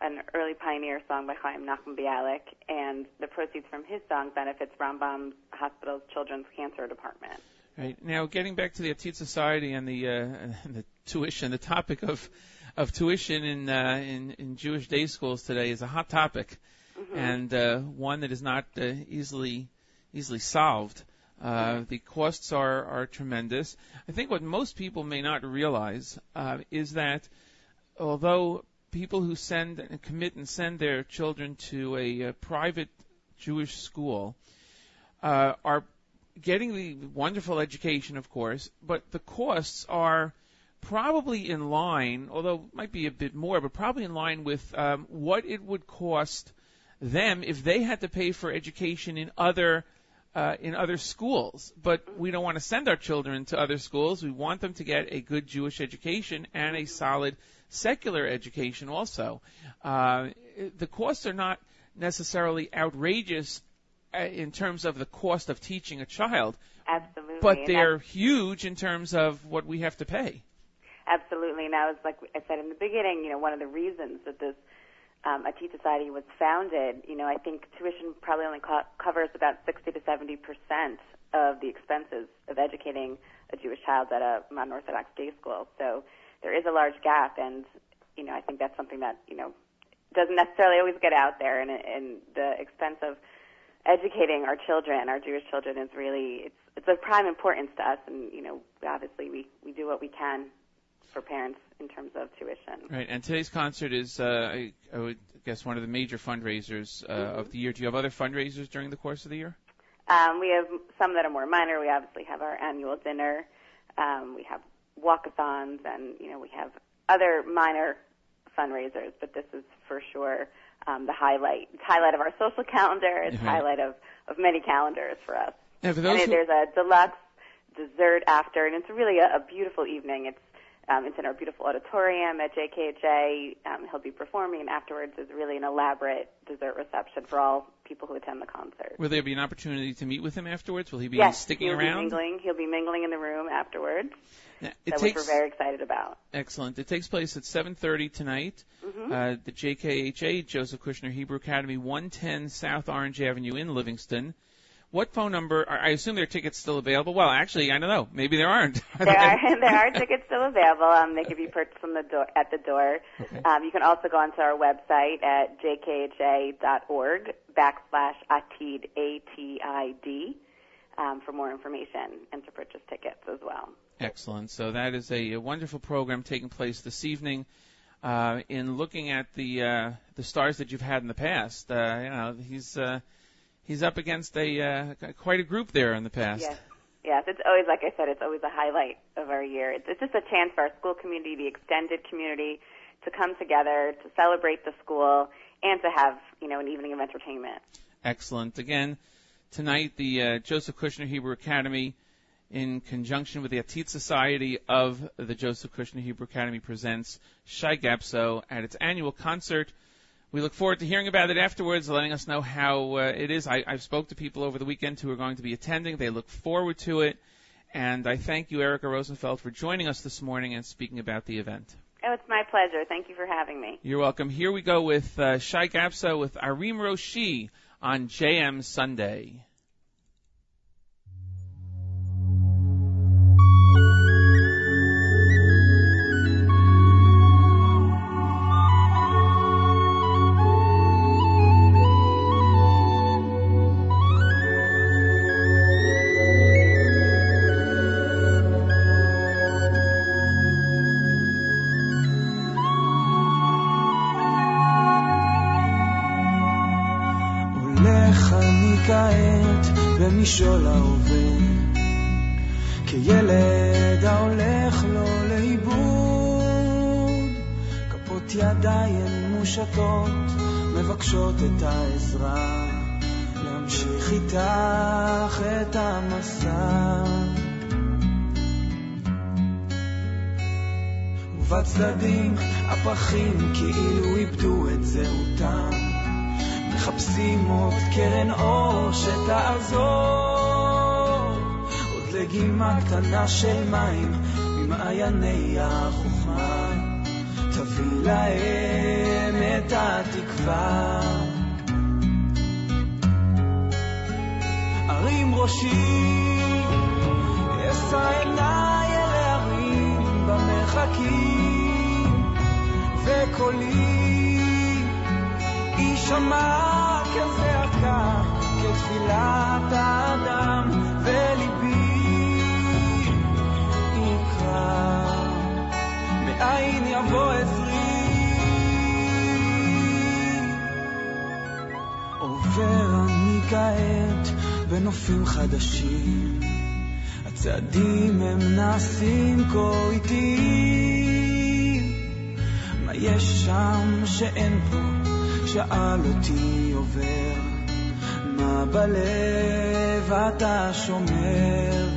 an early pioneer song by Chaim Nachman Bialik, and the proceeds from his song benefits Rambam Hospital's Children's Cancer Department. Right now, getting back to the Atid Society and the uh, and the tuition, the topic of of tuition in uh, in in Jewish day schools today is a hot topic, Mhm. and uh, one that is not uh, easily easily solved. Uh, the costs are are tremendous. I think what most people may not realize uh, is that although people who send and commit and send their children to a, uh private Jewish school uh, are getting the wonderful education, of course, but the costs are probably in line, although might be a bit more, but probably in line with um, what it would cost them if they had to pay for education in other uh, in other schools. But we don't want to send our children to other schools. We want them to get a good Jewish education and a solid secular education also. Uh, the costs are not necessarily outrageous in terms of the cost of teaching a child, Absolutely. but they're huge in terms of what we have to pay. Absolutely. And Now, it's like I said in the beginning, you know, one of the reasons that this um, Atid Society was founded, you know, I think tuition probably only co- covers about 60 to 70 percent of the expenses of educating a Jewish child at a modern Orthodox day school. So there is a large gap, and you know, I think that's something that you know doesn't necessarily always get out there, and, and the expense of educating our children, our Jewish children, is really it's it's of prime importance to us, and you know, obviously we we do what we can for parents in terms of tuition. Right, and today's concert is, uh, I, I would guess, one of the major fundraisers uh, Mm-hmm. of the year. Do you have other fundraisers during the course of the year? Um, we have some that are more minor. We obviously have our annual dinner. Um, we have walkathons, and you know we have other minor fundraisers. But this is for sure um, the highlight. It's highlight of our social calendar. It's Mhm. highlight of of many calendars for us. Yeah, for and who, there's a deluxe dessert after, and it's really a, a beautiful evening. It's um, it's in our beautiful auditorium at JKHA. Um, he'll be performing, and afterwards is really an elaborate dessert reception for all people who attend the concert. will there be an opportunity to meet with him afterwards? Will he be yes, sticking he'll around? Be mingling. He'll be mingling in the room afterwards, so it takes we're very excited about. excellent. It takes place at 7:30 tonight. hmm Uh, the JKHA Joseph Kushner Hebrew Academy, 110 South Orange Avenue in Livingston. What phone number? Are, I assume there are tickets still available. Well, actually, I don't know. Maybe there aren't. there are there are tickets still available. Um, they can be purchased from the door at the door. Okay. Um, you can also go onto our website at jkha.org backslash atid a t i d um, for more information and to purchase tickets as well. Excellent. So that is a, a wonderful program taking place this evening. Uh, in looking at the uh, the stars that you've had in the past, uh, you know he's uh, he's up against a uh, quite a group there in the past. Yes. Yes, it's always like I said, it's always a highlight of our year. It's, it's just a chance for our school community, the extended community, to come together to celebrate the school and to have you know an evening of entertainment. Excellent. Again, tonight the uh, Joseph Kushner Hebrew Academy, in conjunction with the Atid Society of the Joseph Kushner Hebrew Academy, presents Shai Gabso at its annual concert. We look forward to hearing about it afterwards, letting us know how uh, it is. I, I've spoke to people over the weekend who are going to be attending. They look forward to it. And I thank you, Erica Rosenfeld, for joining us this morning and speaking about the event. Oh, it's my pleasure. Thank you for having me. You're welcome. Here we go with uh, Shai Gabso with Arim Roshi on JM Sunday. And they are. בנופים חדשים, הצעדים הם נעשים כה איטיים. מה יש שם שאין פה? שאל אותי עובר, מה בלב אתה שומר?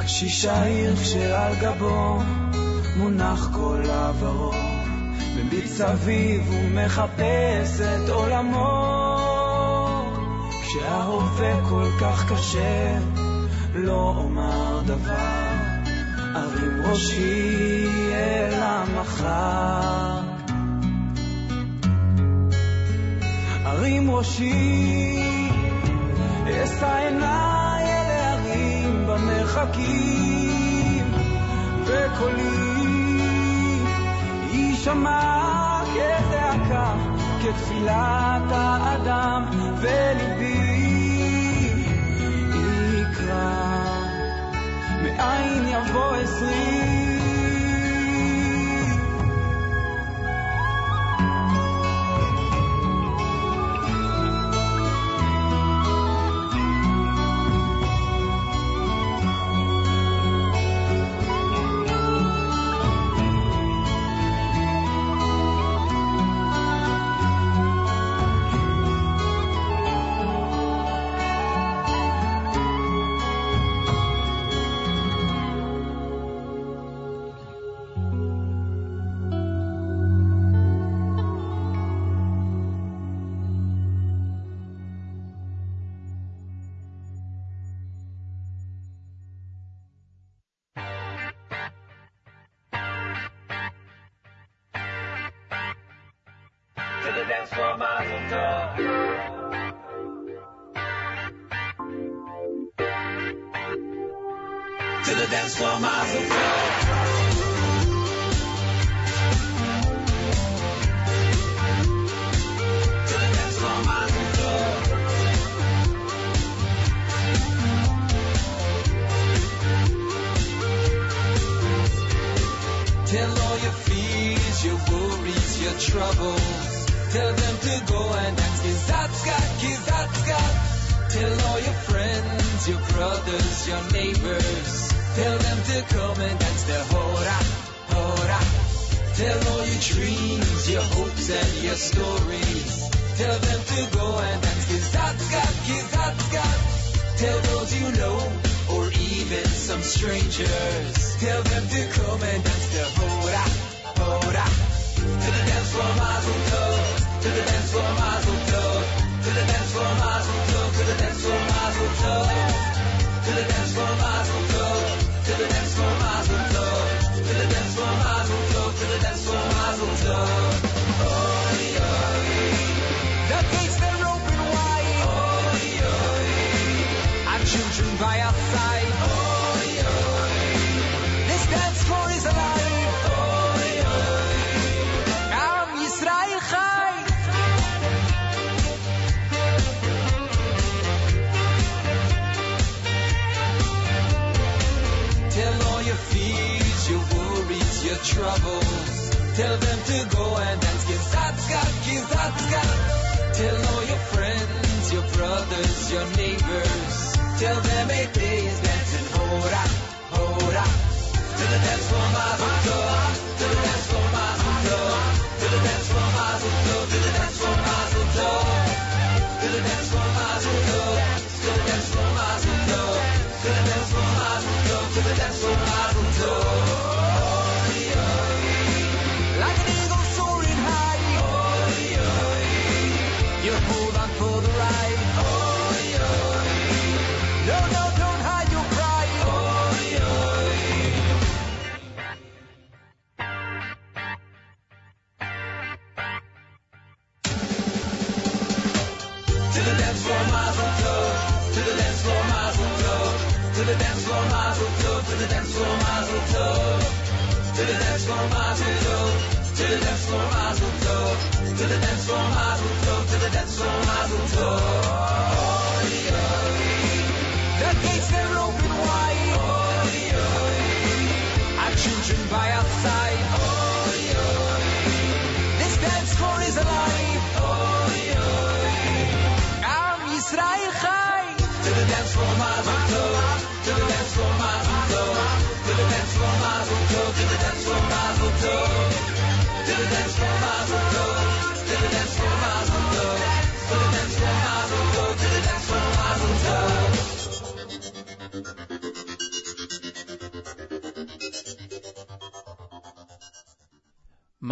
קשיש העיר כשעל גבו מונח כל עברו, מביט סביב ומחפש את עולמו. כשההווה כל כך קשה, לא אומר דבר. ארים ראשי אל המחר. ארים ראשי, אשא עיניי אל ההרים במרחקים, וקולי יישמע כזעקה, כתפילת האדם, וליבי יקרא. מאין יבוא עשרים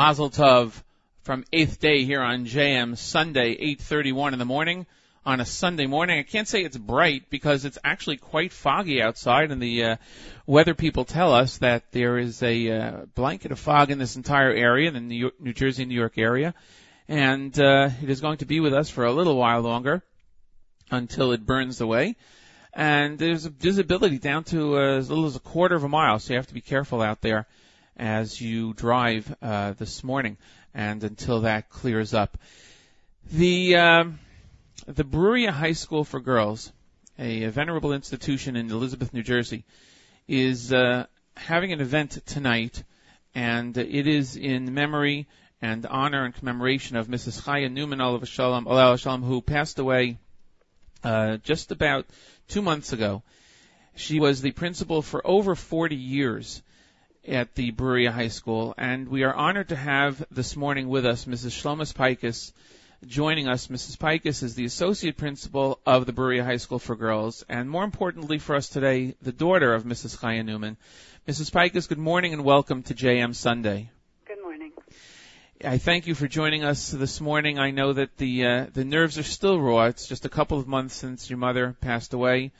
Mazel Tov from Eighth Day here on JM Sunday, 8:31 in the morning on a Sunday morning. I can't say it's bright because it's actually quite foggy outside, and the uh, weather people tell us that there is a uh, blanket of fog in this entire area, the New, York, New Jersey, New York area, and uh, it is going to be with us for a little while longer until it burns away. And there's a visibility down to uh, as little as a quarter of a mile, so you have to be careful out there as you drive uh, this morning and until that clears up. The uh, the Bruriah High School for Girls, a, a venerable institution in Elizabeth, New Jersey, is uh, having an event tonight, and it is in memory and honor and commemoration of Mrs. Chaya Newman Olav Shalom, Olav Shalom who passed away uh, just about two months ago. She was the principal for over 40 years at the Bruriah High School, and we are honored to have this morning with us Mrs. Shlomis Pikus joining us. Mrs. Pikus is the associate principal of the Bruriah High School for Girls, and more importantly for us today, the daughter of Mrs. Chaya Newman. Mrs. Pikus, good morning and welcome to JM Sunday. Good morning. I thank you for joining us this morning. I know that the uh, the nerves are still raw. It's just a couple of months since your mother passed away.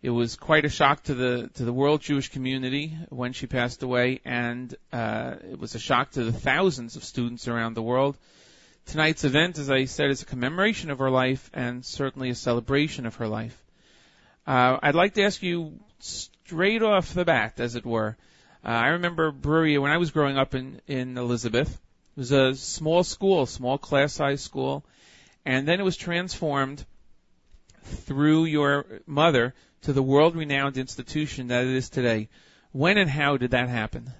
It was quite a shock to the to the world Jewish community when she passed away, and uh, it was a shock to the thousands of students around the world. Tonight's event, as I said, is a commemoration of her life and certainly a celebration of her life. Uh, I'd like to ask you straight off the bat, as it were. Uh, I remember Bruriah when I was growing up in in Elizabeth. It was a small school, small class size school, and then it was transformed through your mother to the world renowned institution that it is today. When and how did that happen?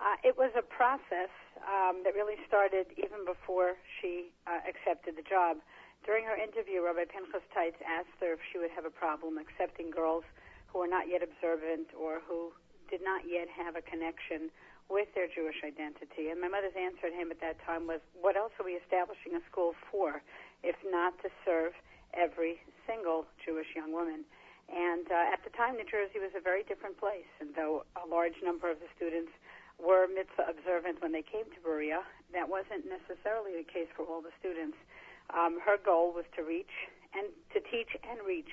Uh, it was a process um, that really started even before she uh, accepted the job. During her interview, Rabbi Pinchas Teitz asked her if she would have a problem accepting girls who were not yet observant or who did not yet have a connection with their Jewish identity. And my mother's answer to him at that time was, What else are we establishing a school for if not to serve every single Jewish young woman? And uh, at the time, New Jersey was a very different place. And though a large number of the students were mitzvah observant when they came to Bruriah, that wasn't necessarily the case for all the students. Um, her goal was to reach and to teach and reach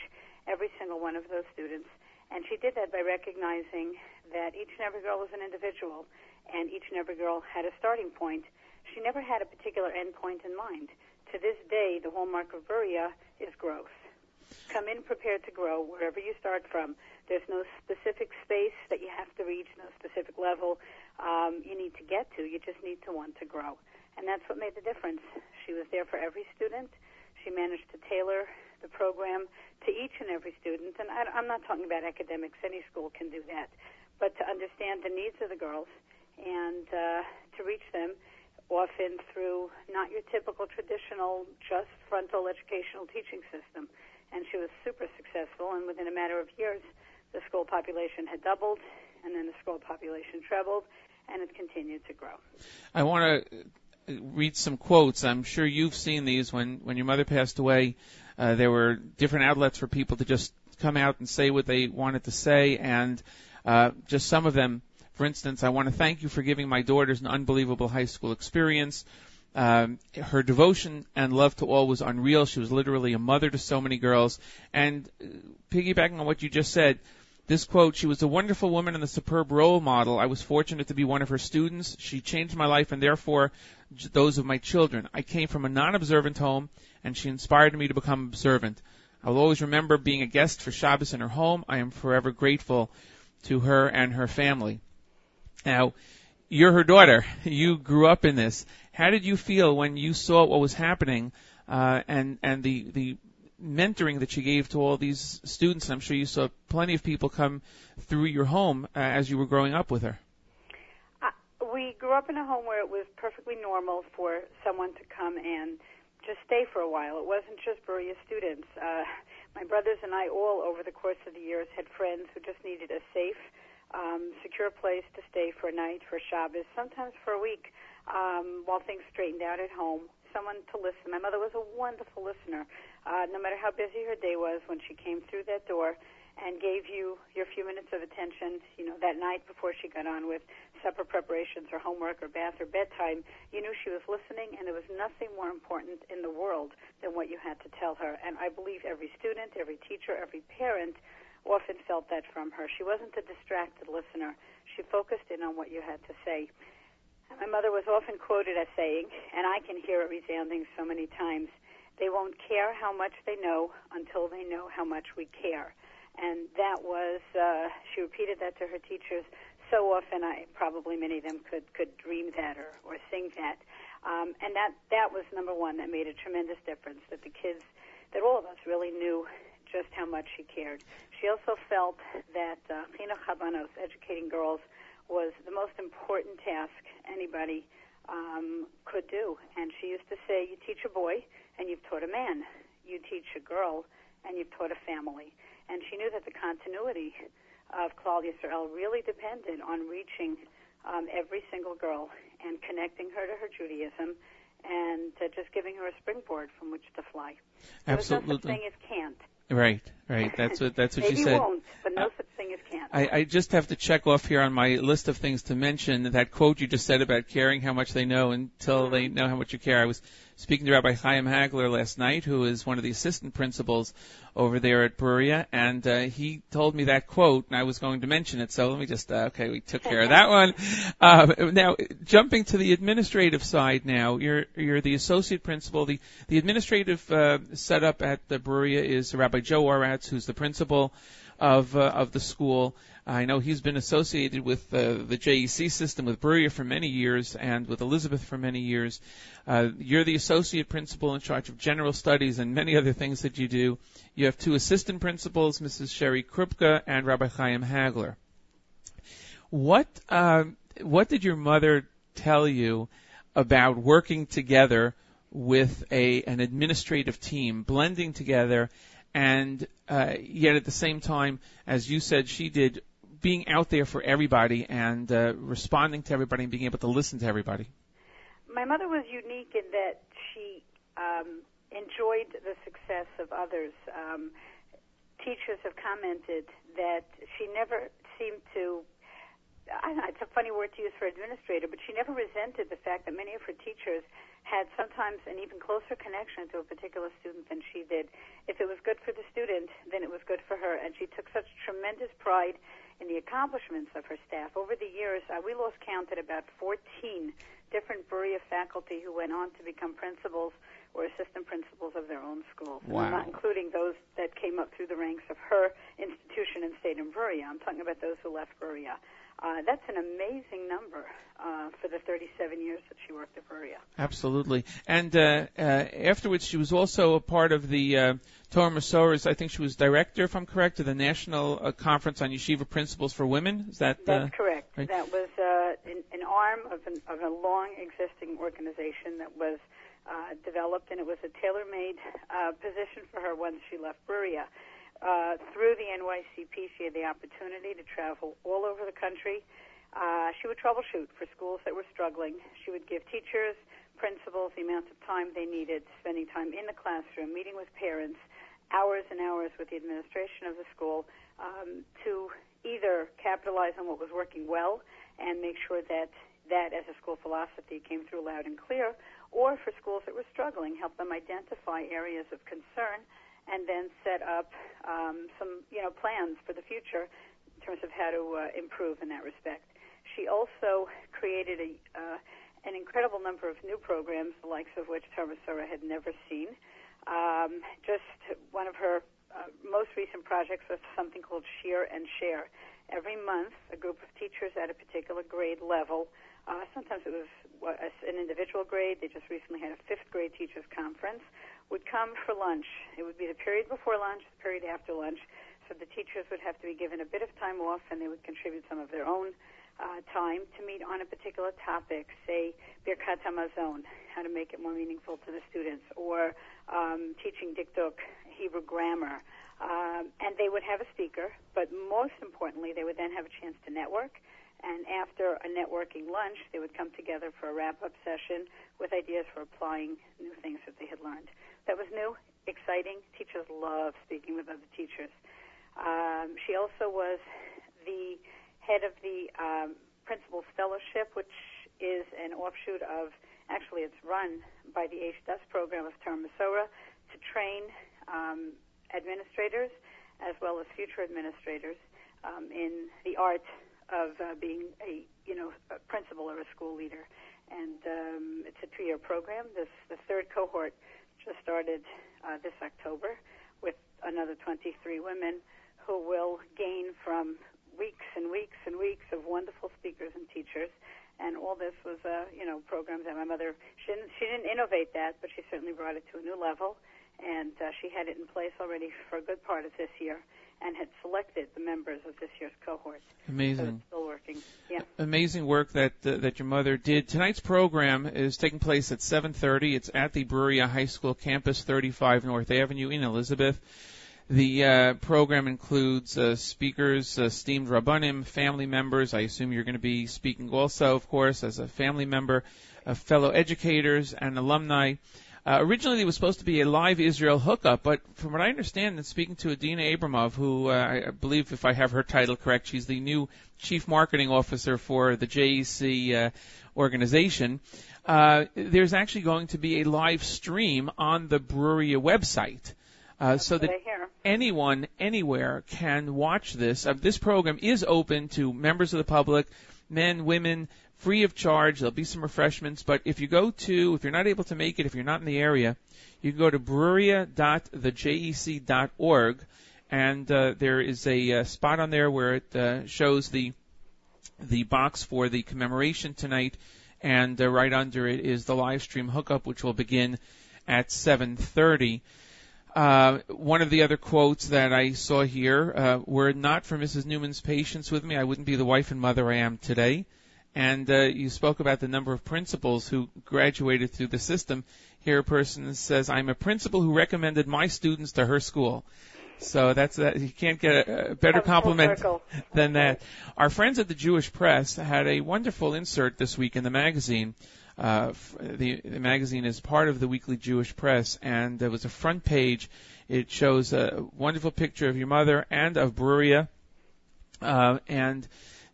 every single one of those students. And she did that by recognizing that each and every girl was an individual and each and every girl had a starting point. She never had a particular end point in mind. To this day, the hallmark of Bruriah is growth. Come in prepared to grow wherever you start from. There's no specific space that you have to reach, no specific level um, you need to get to. You just need to want to grow. And that's what made the difference. She was there for every student. She managed to tailor the program to each and every student. And I, I'm not talking about academics. Any school can do that. But to understand the needs of the girls and uh, to reach them often through not your typical traditional just frontal educational teaching system. And she was super successful, and within a matter of years, the school population had doubled, and then the school population trebled, and it continued to grow. I want to read some quotes. I'm sure you've seen these when when your mother passed away. Uh, there were different outlets for people to just come out and say what they wanted to say, and uh, just some of them. For instance, I want to thank you for giving my daughters an unbelievable high school experience. Um, her devotion and love to all was unreal. She was literally a mother to so many girls. And uh, piggybacking on what you just said, this quote, she was a wonderful woman and a superb role model. I was fortunate to be one of her students. She changed my life and therefore those of my children. I came from a non-observant home and she inspired me to become observant. I will always remember being a guest for Shabbos in her home. I am forever grateful to her and her family. Now, you're her daughter. You grew up in this. How did you feel when you saw what was happening uh, and and the the mentoring that she gave to all these students? And I'm sure you saw plenty of people come through your home uh, as you were growing up with her. Uh, we grew up in a home where it was perfectly normal for someone to come and just stay for a while. It wasn't just Bruriah students. Uh, my brothers and I all over the course of the years had friends who just needed a safe, um, secure place to stay for a night, for Shabbos, sometimes for a week, um, while things straightened out at home. Someone to listen. My mother was a wonderful listener. Uh, no matter how busy her day was, when she came through that door and gave you your few minutes of attention, you know, that night before she got on with supper preparations or homework or bath or bedtime, you knew she was listening, and there was nothing more important in the world than what you had to tell her. And I believe every student, every teacher, every parent often felt that from her. She wasn't a distracted listener. She focused in on what you had to say. My mother was often quoted as saying, and I can hear it resounding so many times, they won't care how much they know until they know how much we care. And that was, uh, she repeated that to her teachers so often, I probably many of them could, could dream that or, or sing that. Um, and that, that was number one, that made a tremendous difference, that the kids, that all of us really knew just how much she cared. She also felt that uh, chinuch habanos, educating girls, was the most important task anybody um, could do. And she used to say, "You teach a boy, and you've taught a man. You teach a girl, and you've taught a family." And she knew that the continuity of Klal Yisrael really depended on reaching um, every single girl and connecting her to her Judaism and uh, just giving her a springboard from which to fly. There's no such Absolutely. thing as can't. Right, right. That's what that's what Maybe she said. won't, but no such thing as can't. I, I just have to check off here on my list of things to mention that quote you just said about caring how much they know until they mm-hmm. know how much you care. I was speaking to Rabbi Chaim Hagler last night, who is one of the assistant principals over there at Bruriah, and uh, he told me that quote, and I was going to mention it. So let me just uh, okay, we took care of that one. Uh, now jumping to the administrative side. Now you're you're the associate principal. The the administrative uh, setup at the Bruriah is Rabbi Joe Oratz, who's the principal of uh, of the school. I know he's been associated with uh, the JEC system with Bruriah for many years and with Elizabeth for many years. Uh, you're the associate principal in charge of general studies and many other things that you do. You have two assistant principals, Mrs. Sherry Krupka and Rabbi Chaim Hagler. What uh, what did your mother tell you about working together with a an administrative team, blending together, and uh, yet at the same time, as you said, she did, being out there for everybody and uh, responding to everybody and being able to listen to everybody. My mother was unique in that she um, enjoyed the success of others. Um, teachers have commented that she never seemed to. I know, it's a funny word to use for administrator, but she never resented the fact that many of her teachers had sometimes an even closer connection to a particular student than she did. If it was good for the student, then it was good for her, and she took such tremendous pride in the accomplishments of her staff. Over the years, uh, we lost count at about 14 different Bruriah faculty who went on to become principals or assistant principals of their own schools. And I'm Wow. not including those that came up through the ranks of her institution and stayed in Bruriah. I'm talking about those who left Bruriah. Uh, that's an amazing number uh, for the 37 years that she worked at Bruriah. Absolutely. And uh, uh, afterwards, she was also a part of the uh, Torah Masoras. I think she was director, if I'm correct, of the National uh, Conference on Yeshiva Principals for Women. Is that? That's uh, correct. right? That was uh, an, an arm of, an, of a long existing organization that was uh, developed, and it was a tailor-made uh, position for her once she left Bruriah. Uh, through the NYCP, she had the opportunity to travel all over the country. Uh, she would troubleshoot for schools that were struggling. She would give teachers, principals the amount of time they needed, spending time in the classroom, meeting with parents, hours and hours with the administration of the school um, to either capitalize on what was working well and make sure that that as a school philosophy came through loud and clear, or for schools that were struggling, help them identify areas of concern and then set up um, some you know plans for the future in terms of how to uh, improve in that respect. She also created a uh, an incredible number of new programs, the likes of which Torah Umesorah had never seen. Um, just one of her uh, most recent projects was something called Share and Share. Every month, a group of teachers at a particular grade level, uh, sometimes it was uh, an individual grade, they just recently had a fifth grade teachers conference, would come for lunch. It would be the period before lunch, the period after lunch, so the teachers would have to be given a bit of time off and they would contribute some of their own uh, time to meet on a particular topic, say Birkat Hamazon, how to make it more meaningful to the students, or um, teaching Dikduk, Hebrew grammar. Um, and they would have a speaker, but most importantly, they would then have a chance to network. And after a networking lunch, they would come together for a wrap-up session with ideas for applying new things that they had learned. That was new, exciting. Teachers love speaking with other teachers. Um, she also was the head of the um, Principal's Fellowship, which is an offshoot of, actually, it's run by the H. Dust program of Torah Umesorah to train um, administrators as well as future administrators um, in the art of uh, being a, you know, a principal or a school leader. And um, it's a two-year program. This the third cohort just started uh, this October with another 23 women who will gain from weeks and weeks and weeks of wonderful speakers and teachers. And all this was, uh, you know, programs that my mother she didn't she didn't innovate that, but she certainly brought it to a new level. and uh, she had it in place already for a good part of this year, and had selected the members of this year's cohort. Amazing. it's still working. Yeah. amazing work that uh, that your mother did. Tonight's program is taking place at 7:30. It's at the Bruriah High School campus, 35 North Avenue in Elizabeth. The uh, program includes uh, speakers, uh, esteemed rabbanim, family members. I assume you're going to be speaking also, of course, as a family member, uh, fellow educators and alumni. Uh, originally, it was supposed to be a live Israel hookup, but from what I understand, and speaking to Adina Abramov, who uh, I believe, if I have her title correct, she's the new chief marketing officer for the JEC uh, organization. Uh, there's actually going to be a live stream on the Bruriah website. Uh, so that anyone, anywhere can watch this. Uh, this program is open to members of the public, men, women, free of charge. There'll be some refreshments, but if you go to, if you're not able to make it, if you're not in the area, you can go to bruriah.thejec.org, and uh, there is a uh, spot on there where it uh, shows the the box for the commemoration tonight, and uh, right under it is the live stream hookup, which will begin at 7:30. Uh, one of the other quotes that I saw here uh, were not for Mrs. Newman's patience with me, I wouldn't be the wife and mother I am today. And uh, you spoke about the number of principals who graduated through the system. Here, a person says, "I'm a principal who recommended my students to her school." So that's that. You can't get a, better compliment than that. Our friends at the Jewish Press had a wonderful insert this week in the magazine. Uh, the, the magazine is part of the Weekly Jewish Press, and there was a front page. It shows a wonderful picture of your mother and of Bruriah, uh, and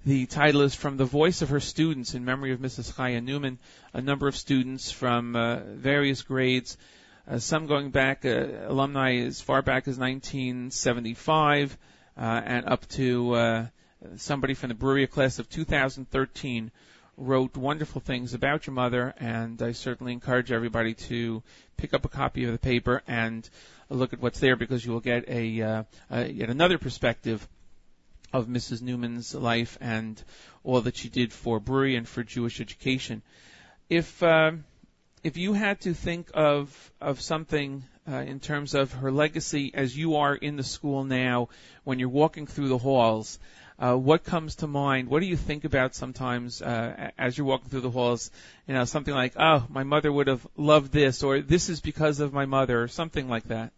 the title is From the Voice of Her Students in memory of Mrs. Chaya Newman. A number of students from uh, various grades, uh, some going back, uh, alumni as far back as 1975, uh, and up to uh, somebody from the Bruriah class of 2013 wrote wonderful things about your mother, and I certainly encourage everybody to pick up a copy of the paper and look at what's there because you will get a, uh, yet another perspective of Mrs. Newman's life and all that she did for Bruriah and for Jewish education. If um, if you had to think of of something uh, in terms of her legacy as you are in the school now, when you're walking through the halls, uh, what comes to mind? What do you think about sometimes uh, as you're walking through the halls? You know, something like, "Oh, my mother would have loved this," or "This is because of my mother," or something like that.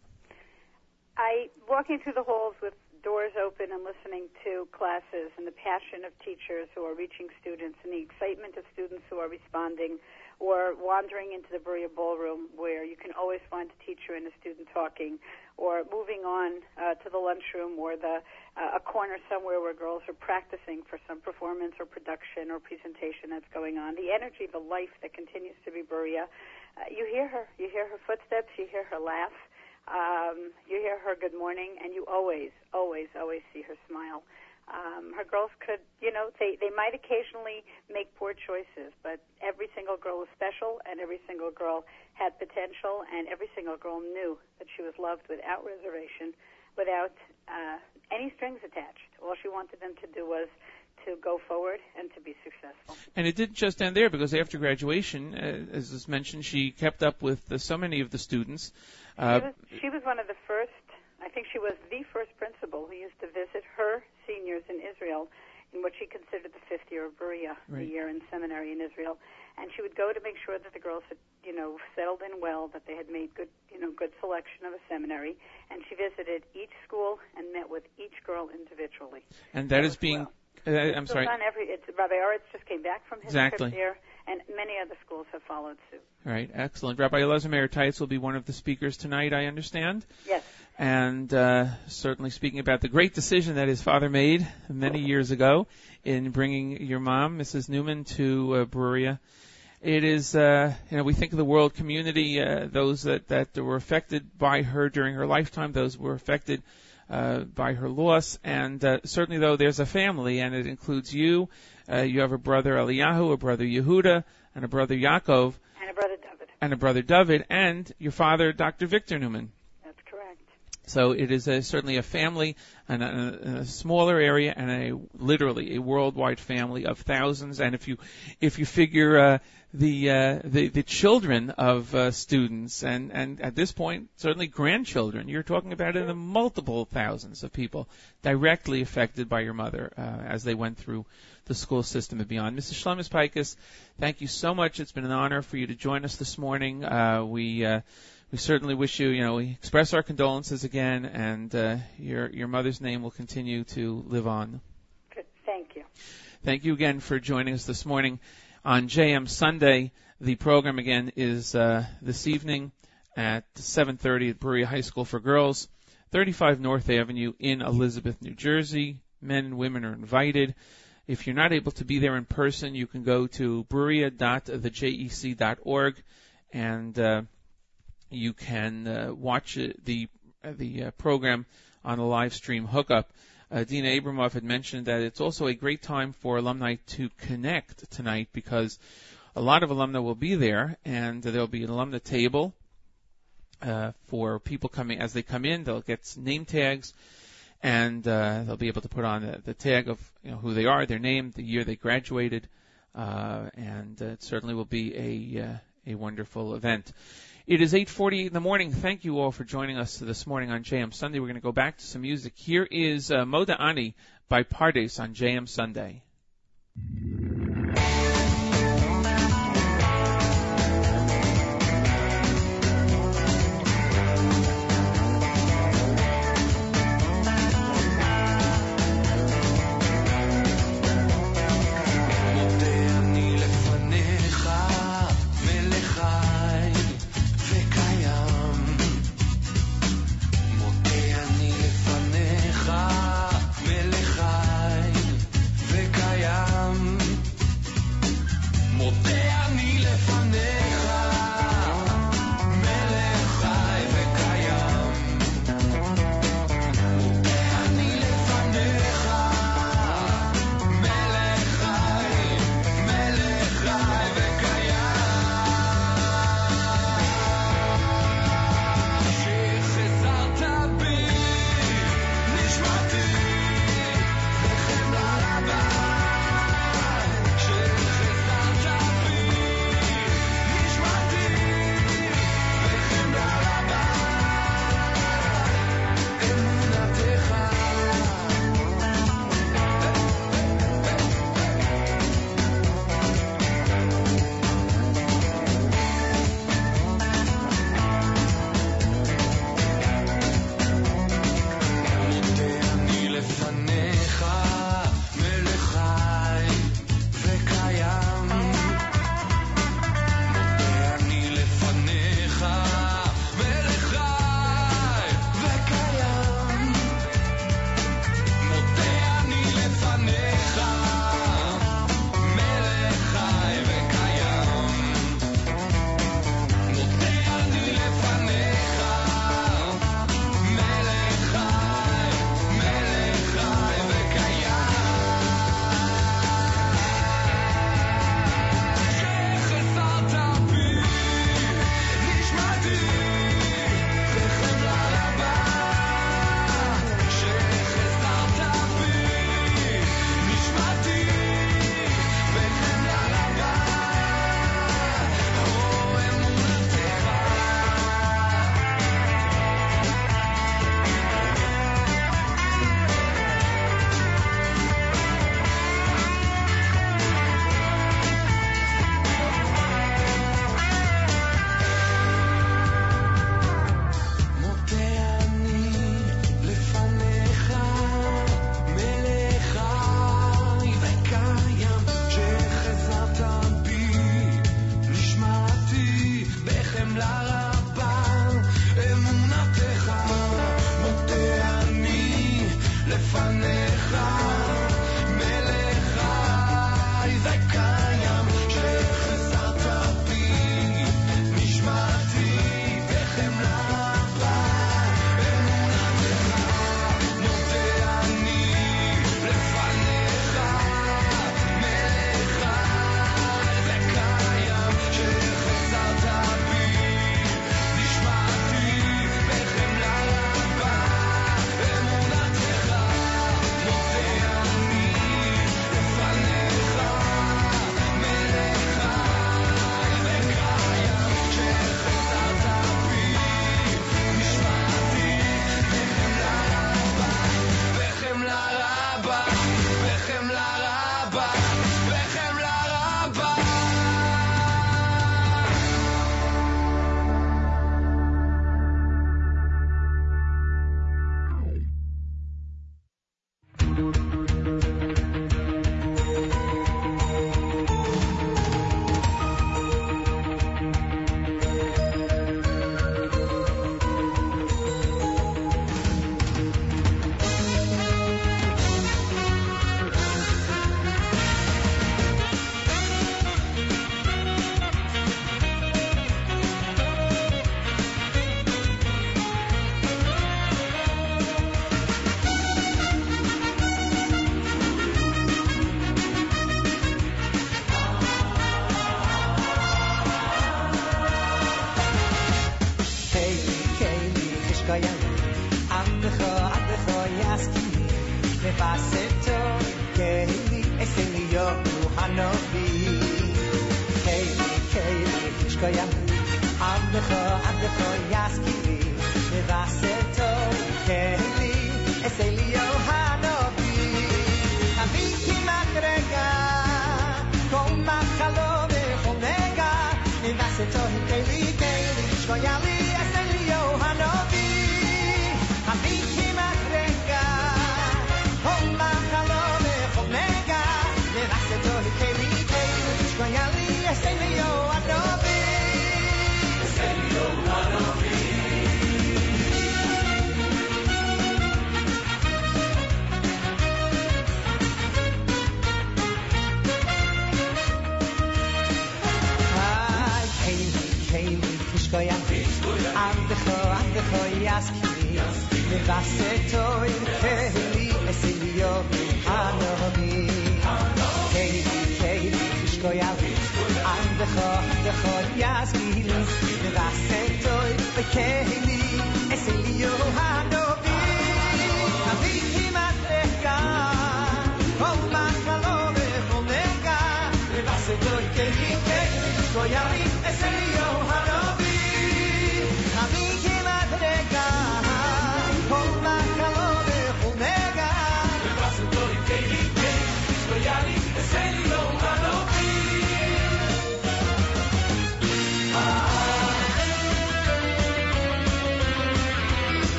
I walking through the halls with doors open and listening to classes and the passion of teachers who are reaching students and the excitement of students who are responding or wandering into the Bruriah Ballroom where you can always find a teacher and a student talking or moving on uh, to the lunchroom or the uh, a corner somewhere where girls are practicing for some performance or production or presentation that's going on. The energy, the life that continues to be Bruriah. Uh, you hear her. You hear her footsteps. You hear her laugh. Um, you hear her good morning, and you always, always, always see her smile. Um, her girls could, you know, they they might occasionally make poor choices, but every single girl was special, and every single girl had potential, and every single girl knew that she was loved without reservation, without uh, any strings attached. All she wanted them to do was to go forward and to be successful. And it didn't just end there because after graduation, uh, as was mentioned, she kept up with uh, so many of the students. Uh, she, was, she was one of the first, I think she was the first principal who used to visit her seniors in Israel in what she considered the fifth year of Bruriah, the year in seminary in Israel. And she would go to make sure that the girls had, you know, settled in well, that they had made good, you know, good selection of a seminary. And she visited each school and met with each girl individually. and that That is being. well. Uh, I'm sorry. done every, it's, Rabbi Oratz just came back from his Exactly. trip there, and many other schools have followed suit. All right, excellent. Rabbi Elazar Meir Teitz will be one of the speakers tonight, I understand. Yes. And uh, certainly speaking about the great decision that his father made many years ago in bringing your mom, Mrs. Newman, to uh, Bruriah. It is, uh, you know, we think of the world community, uh, those that, that were affected by her during her lifetime, those who were affected uh, by her loss, and uh, certainly though there's a family, and it includes you. Uh, you have a brother Eliyahu, a brother Yehuda, and a brother Yaakov, And a brother David. and a brother David, and your father, Dr. Victor Newman. So it is a, certainly a family and a, a smaller area and a literally a worldwide family of thousands. And if you if you figure uh, the, uh, the the children of uh, students and and at this point certainly grandchildren, you're talking about in the multiple thousands of people directly affected by your mother uh, as they went through the school system and beyond. Mrs. Shlomis Pikus, thank you so much. It's been an honor for you to join us this morning. Uh, we uh, we certainly wish you, you know, we express our condolences again, and uh, your your mother's name will continue to live on. Good. Thank you. Thank you again for joining us this morning on JM Sunday. The program again is uh, this evening at 7:30 at Bruriah High School for Girls, 35 North Avenue in Elizabeth, New Jersey. Men and women are invited. If you're not able to be there in person, you can go to bruriah.thejec.org and uh, you can uh, watch the uh, the uh, program on the live stream hookup. Uh, Dina Abramoff had mentioned that it's also a great time for alumni to connect tonight because a lot of alumni will be there, and there'll be an alumni table uh, for people coming as they come in. They'll get name tags, and uh, they'll be able to put on the, the tag of you know, who they are, their name, the year they graduated, uh, and uh, it certainly will be a uh, a wonderful event. It is 8:48 in the morning. Thank you all for joining us this morning on JM Sunday. We're going to go back to some music. Here is uh, Moda Ani by Pardes on JM Sunday. mot det jeg ni.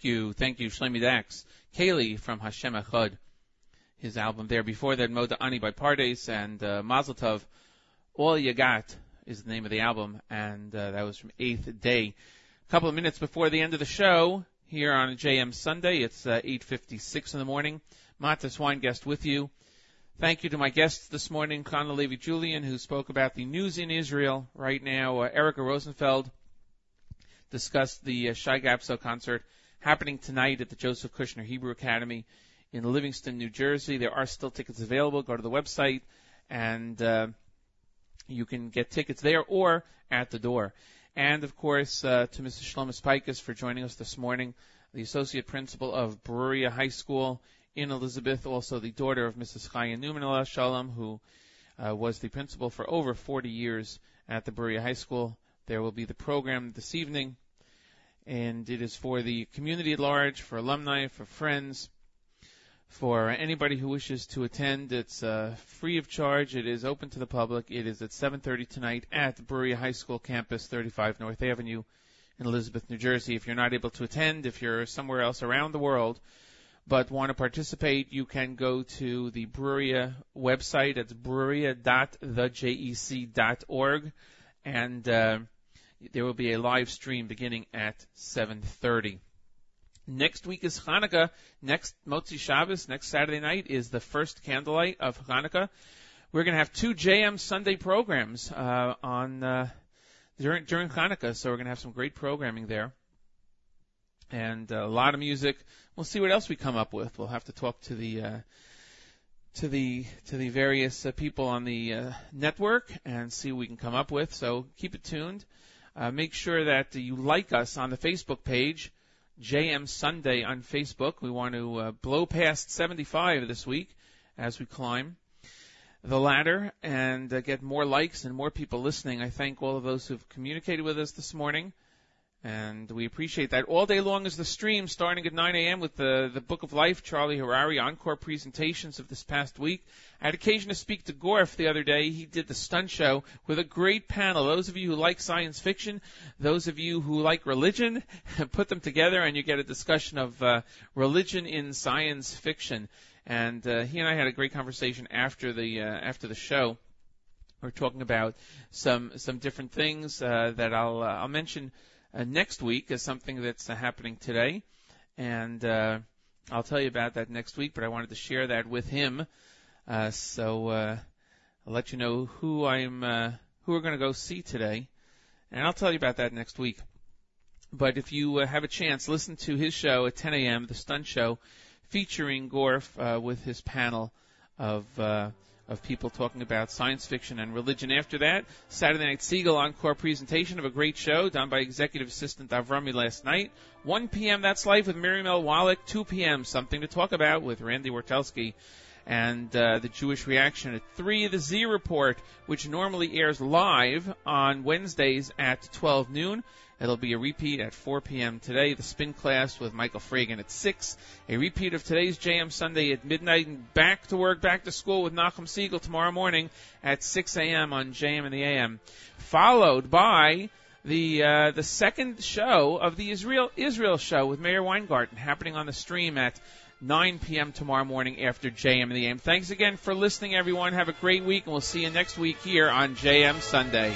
Thank you, thank you, Shlomi Dax. Kaylee from Hashem Echad, his album there. Before that, Moda Ani by Pardes and uh, Mazel Tov. All You Got is the name of the album, and uh, that was from Eighth Day. A couple of minutes before the end of the show, here on JM Sunday, it's uh, 8.56 in the morning. Mattes Weingast with you. Thank you to my guests this morning, Chana Levi Julian, who spoke about the news in Israel right now. Uh, Erica Rosenfeld discussed the uh, Shai Gabso concert happening tonight at the Joseph Kushner Hebrew Academy in Livingston, New Jersey. There are still tickets available. Go to the website and uh, you can get tickets there or at the door. And of course, uh, to Mrs. Shlomis Pikus for joining us this morning, the associate principal of Bruriah High School in Elizabeth, also the daughter of Mrs. Chaya Newman Allah Shalom, who uh, was the principal for over 40 years at the Bruriah High School. There will be the program this evening, and it is for the community at large, for alumni, for friends, for anybody who wishes to attend. It's uh, free of charge. It is open to the public. It is at 7:30 tonight at the Bruriah High School campus, 35 North Avenue in Elizabeth, New Jersey. If you're not able to attend, if you're somewhere else around the world, but want to participate, you can go to the Bruriah website. It's bruriah.thejec.org, and uh, there will be a live stream beginning at 7:30. Next week is Hanukkah. Next Motzi Shabbos, next Saturday night is the first candlelight of Hanukkah. We're going to have two JM Sunday programs uh, on uh, during during Hanukkah, so we're going to have some great programming there and uh, a lot of music. We'll see what else we come up with. We'll have to talk to the uh, to the to the various uh, people on the uh, network and see what we can come up with. So keep it tuned. Uh, make sure that you like us on the Facebook page, JM Sunday on Facebook. We want to uh, blow past 75 this week as we climb the ladder and uh, get more likes and more people listening. I thank all of those who've communicated with us this morning. And we appreciate that. All day long is the stream starting at 9 a.m. with the, the Book of Life, Charlie Harary, encore presentations of this past week. I had occasion to speak to Gorf the other day. He did the stunt show with a great panel. Those of you who like science fiction, those of you who like religion, put them together and you get a discussion of uh, religion in science fiction. And uh, he and I had a great conversation after the uh, after the show. We're talking about some some different things uh, that I'll uh, I'll mention uh, next week as something that's uh, happening today, and uh, I'll tell you about that next week. But I wanted to share that with him, uh, so uh, I'll let you know who I'm uh, who we're going to go see today, and I'll tell you about that next week. But if you uh, have a chance, listen to his show at 10 a.m., the Stunt Show, featuring Gorf uh, with his panel of. Uh, of people talking about science fiction and religion. After that, Saturday Night Segal encore presentation of a great show done by executive assistant Avrami last night. 1 p.m. That's Life with Miriam L. Wallach. 2 p.m. Something to Talk About with Randy Wartelski. And uh, the Jewish reaction at 3, the Z Report, which normally airs live on Wednesdays at 12 noon. It'll be a repeat at 4 p.m. today. The spin class with Michael Fragin at 6. A repeat of today's JM Sunday at midnight and back to work, back to school with Nachum Segal tomorrow morning at 6 a.m. on JM and the AM. Followed by the uh, the second show of the Israel Israel show with Mayor Weingarten happening on the stream at 9 p.m. tomorrow morning after JM and the AM. Thanks again for listening, everyone. Have a great week, and we'll see you next week here on JM Sunday.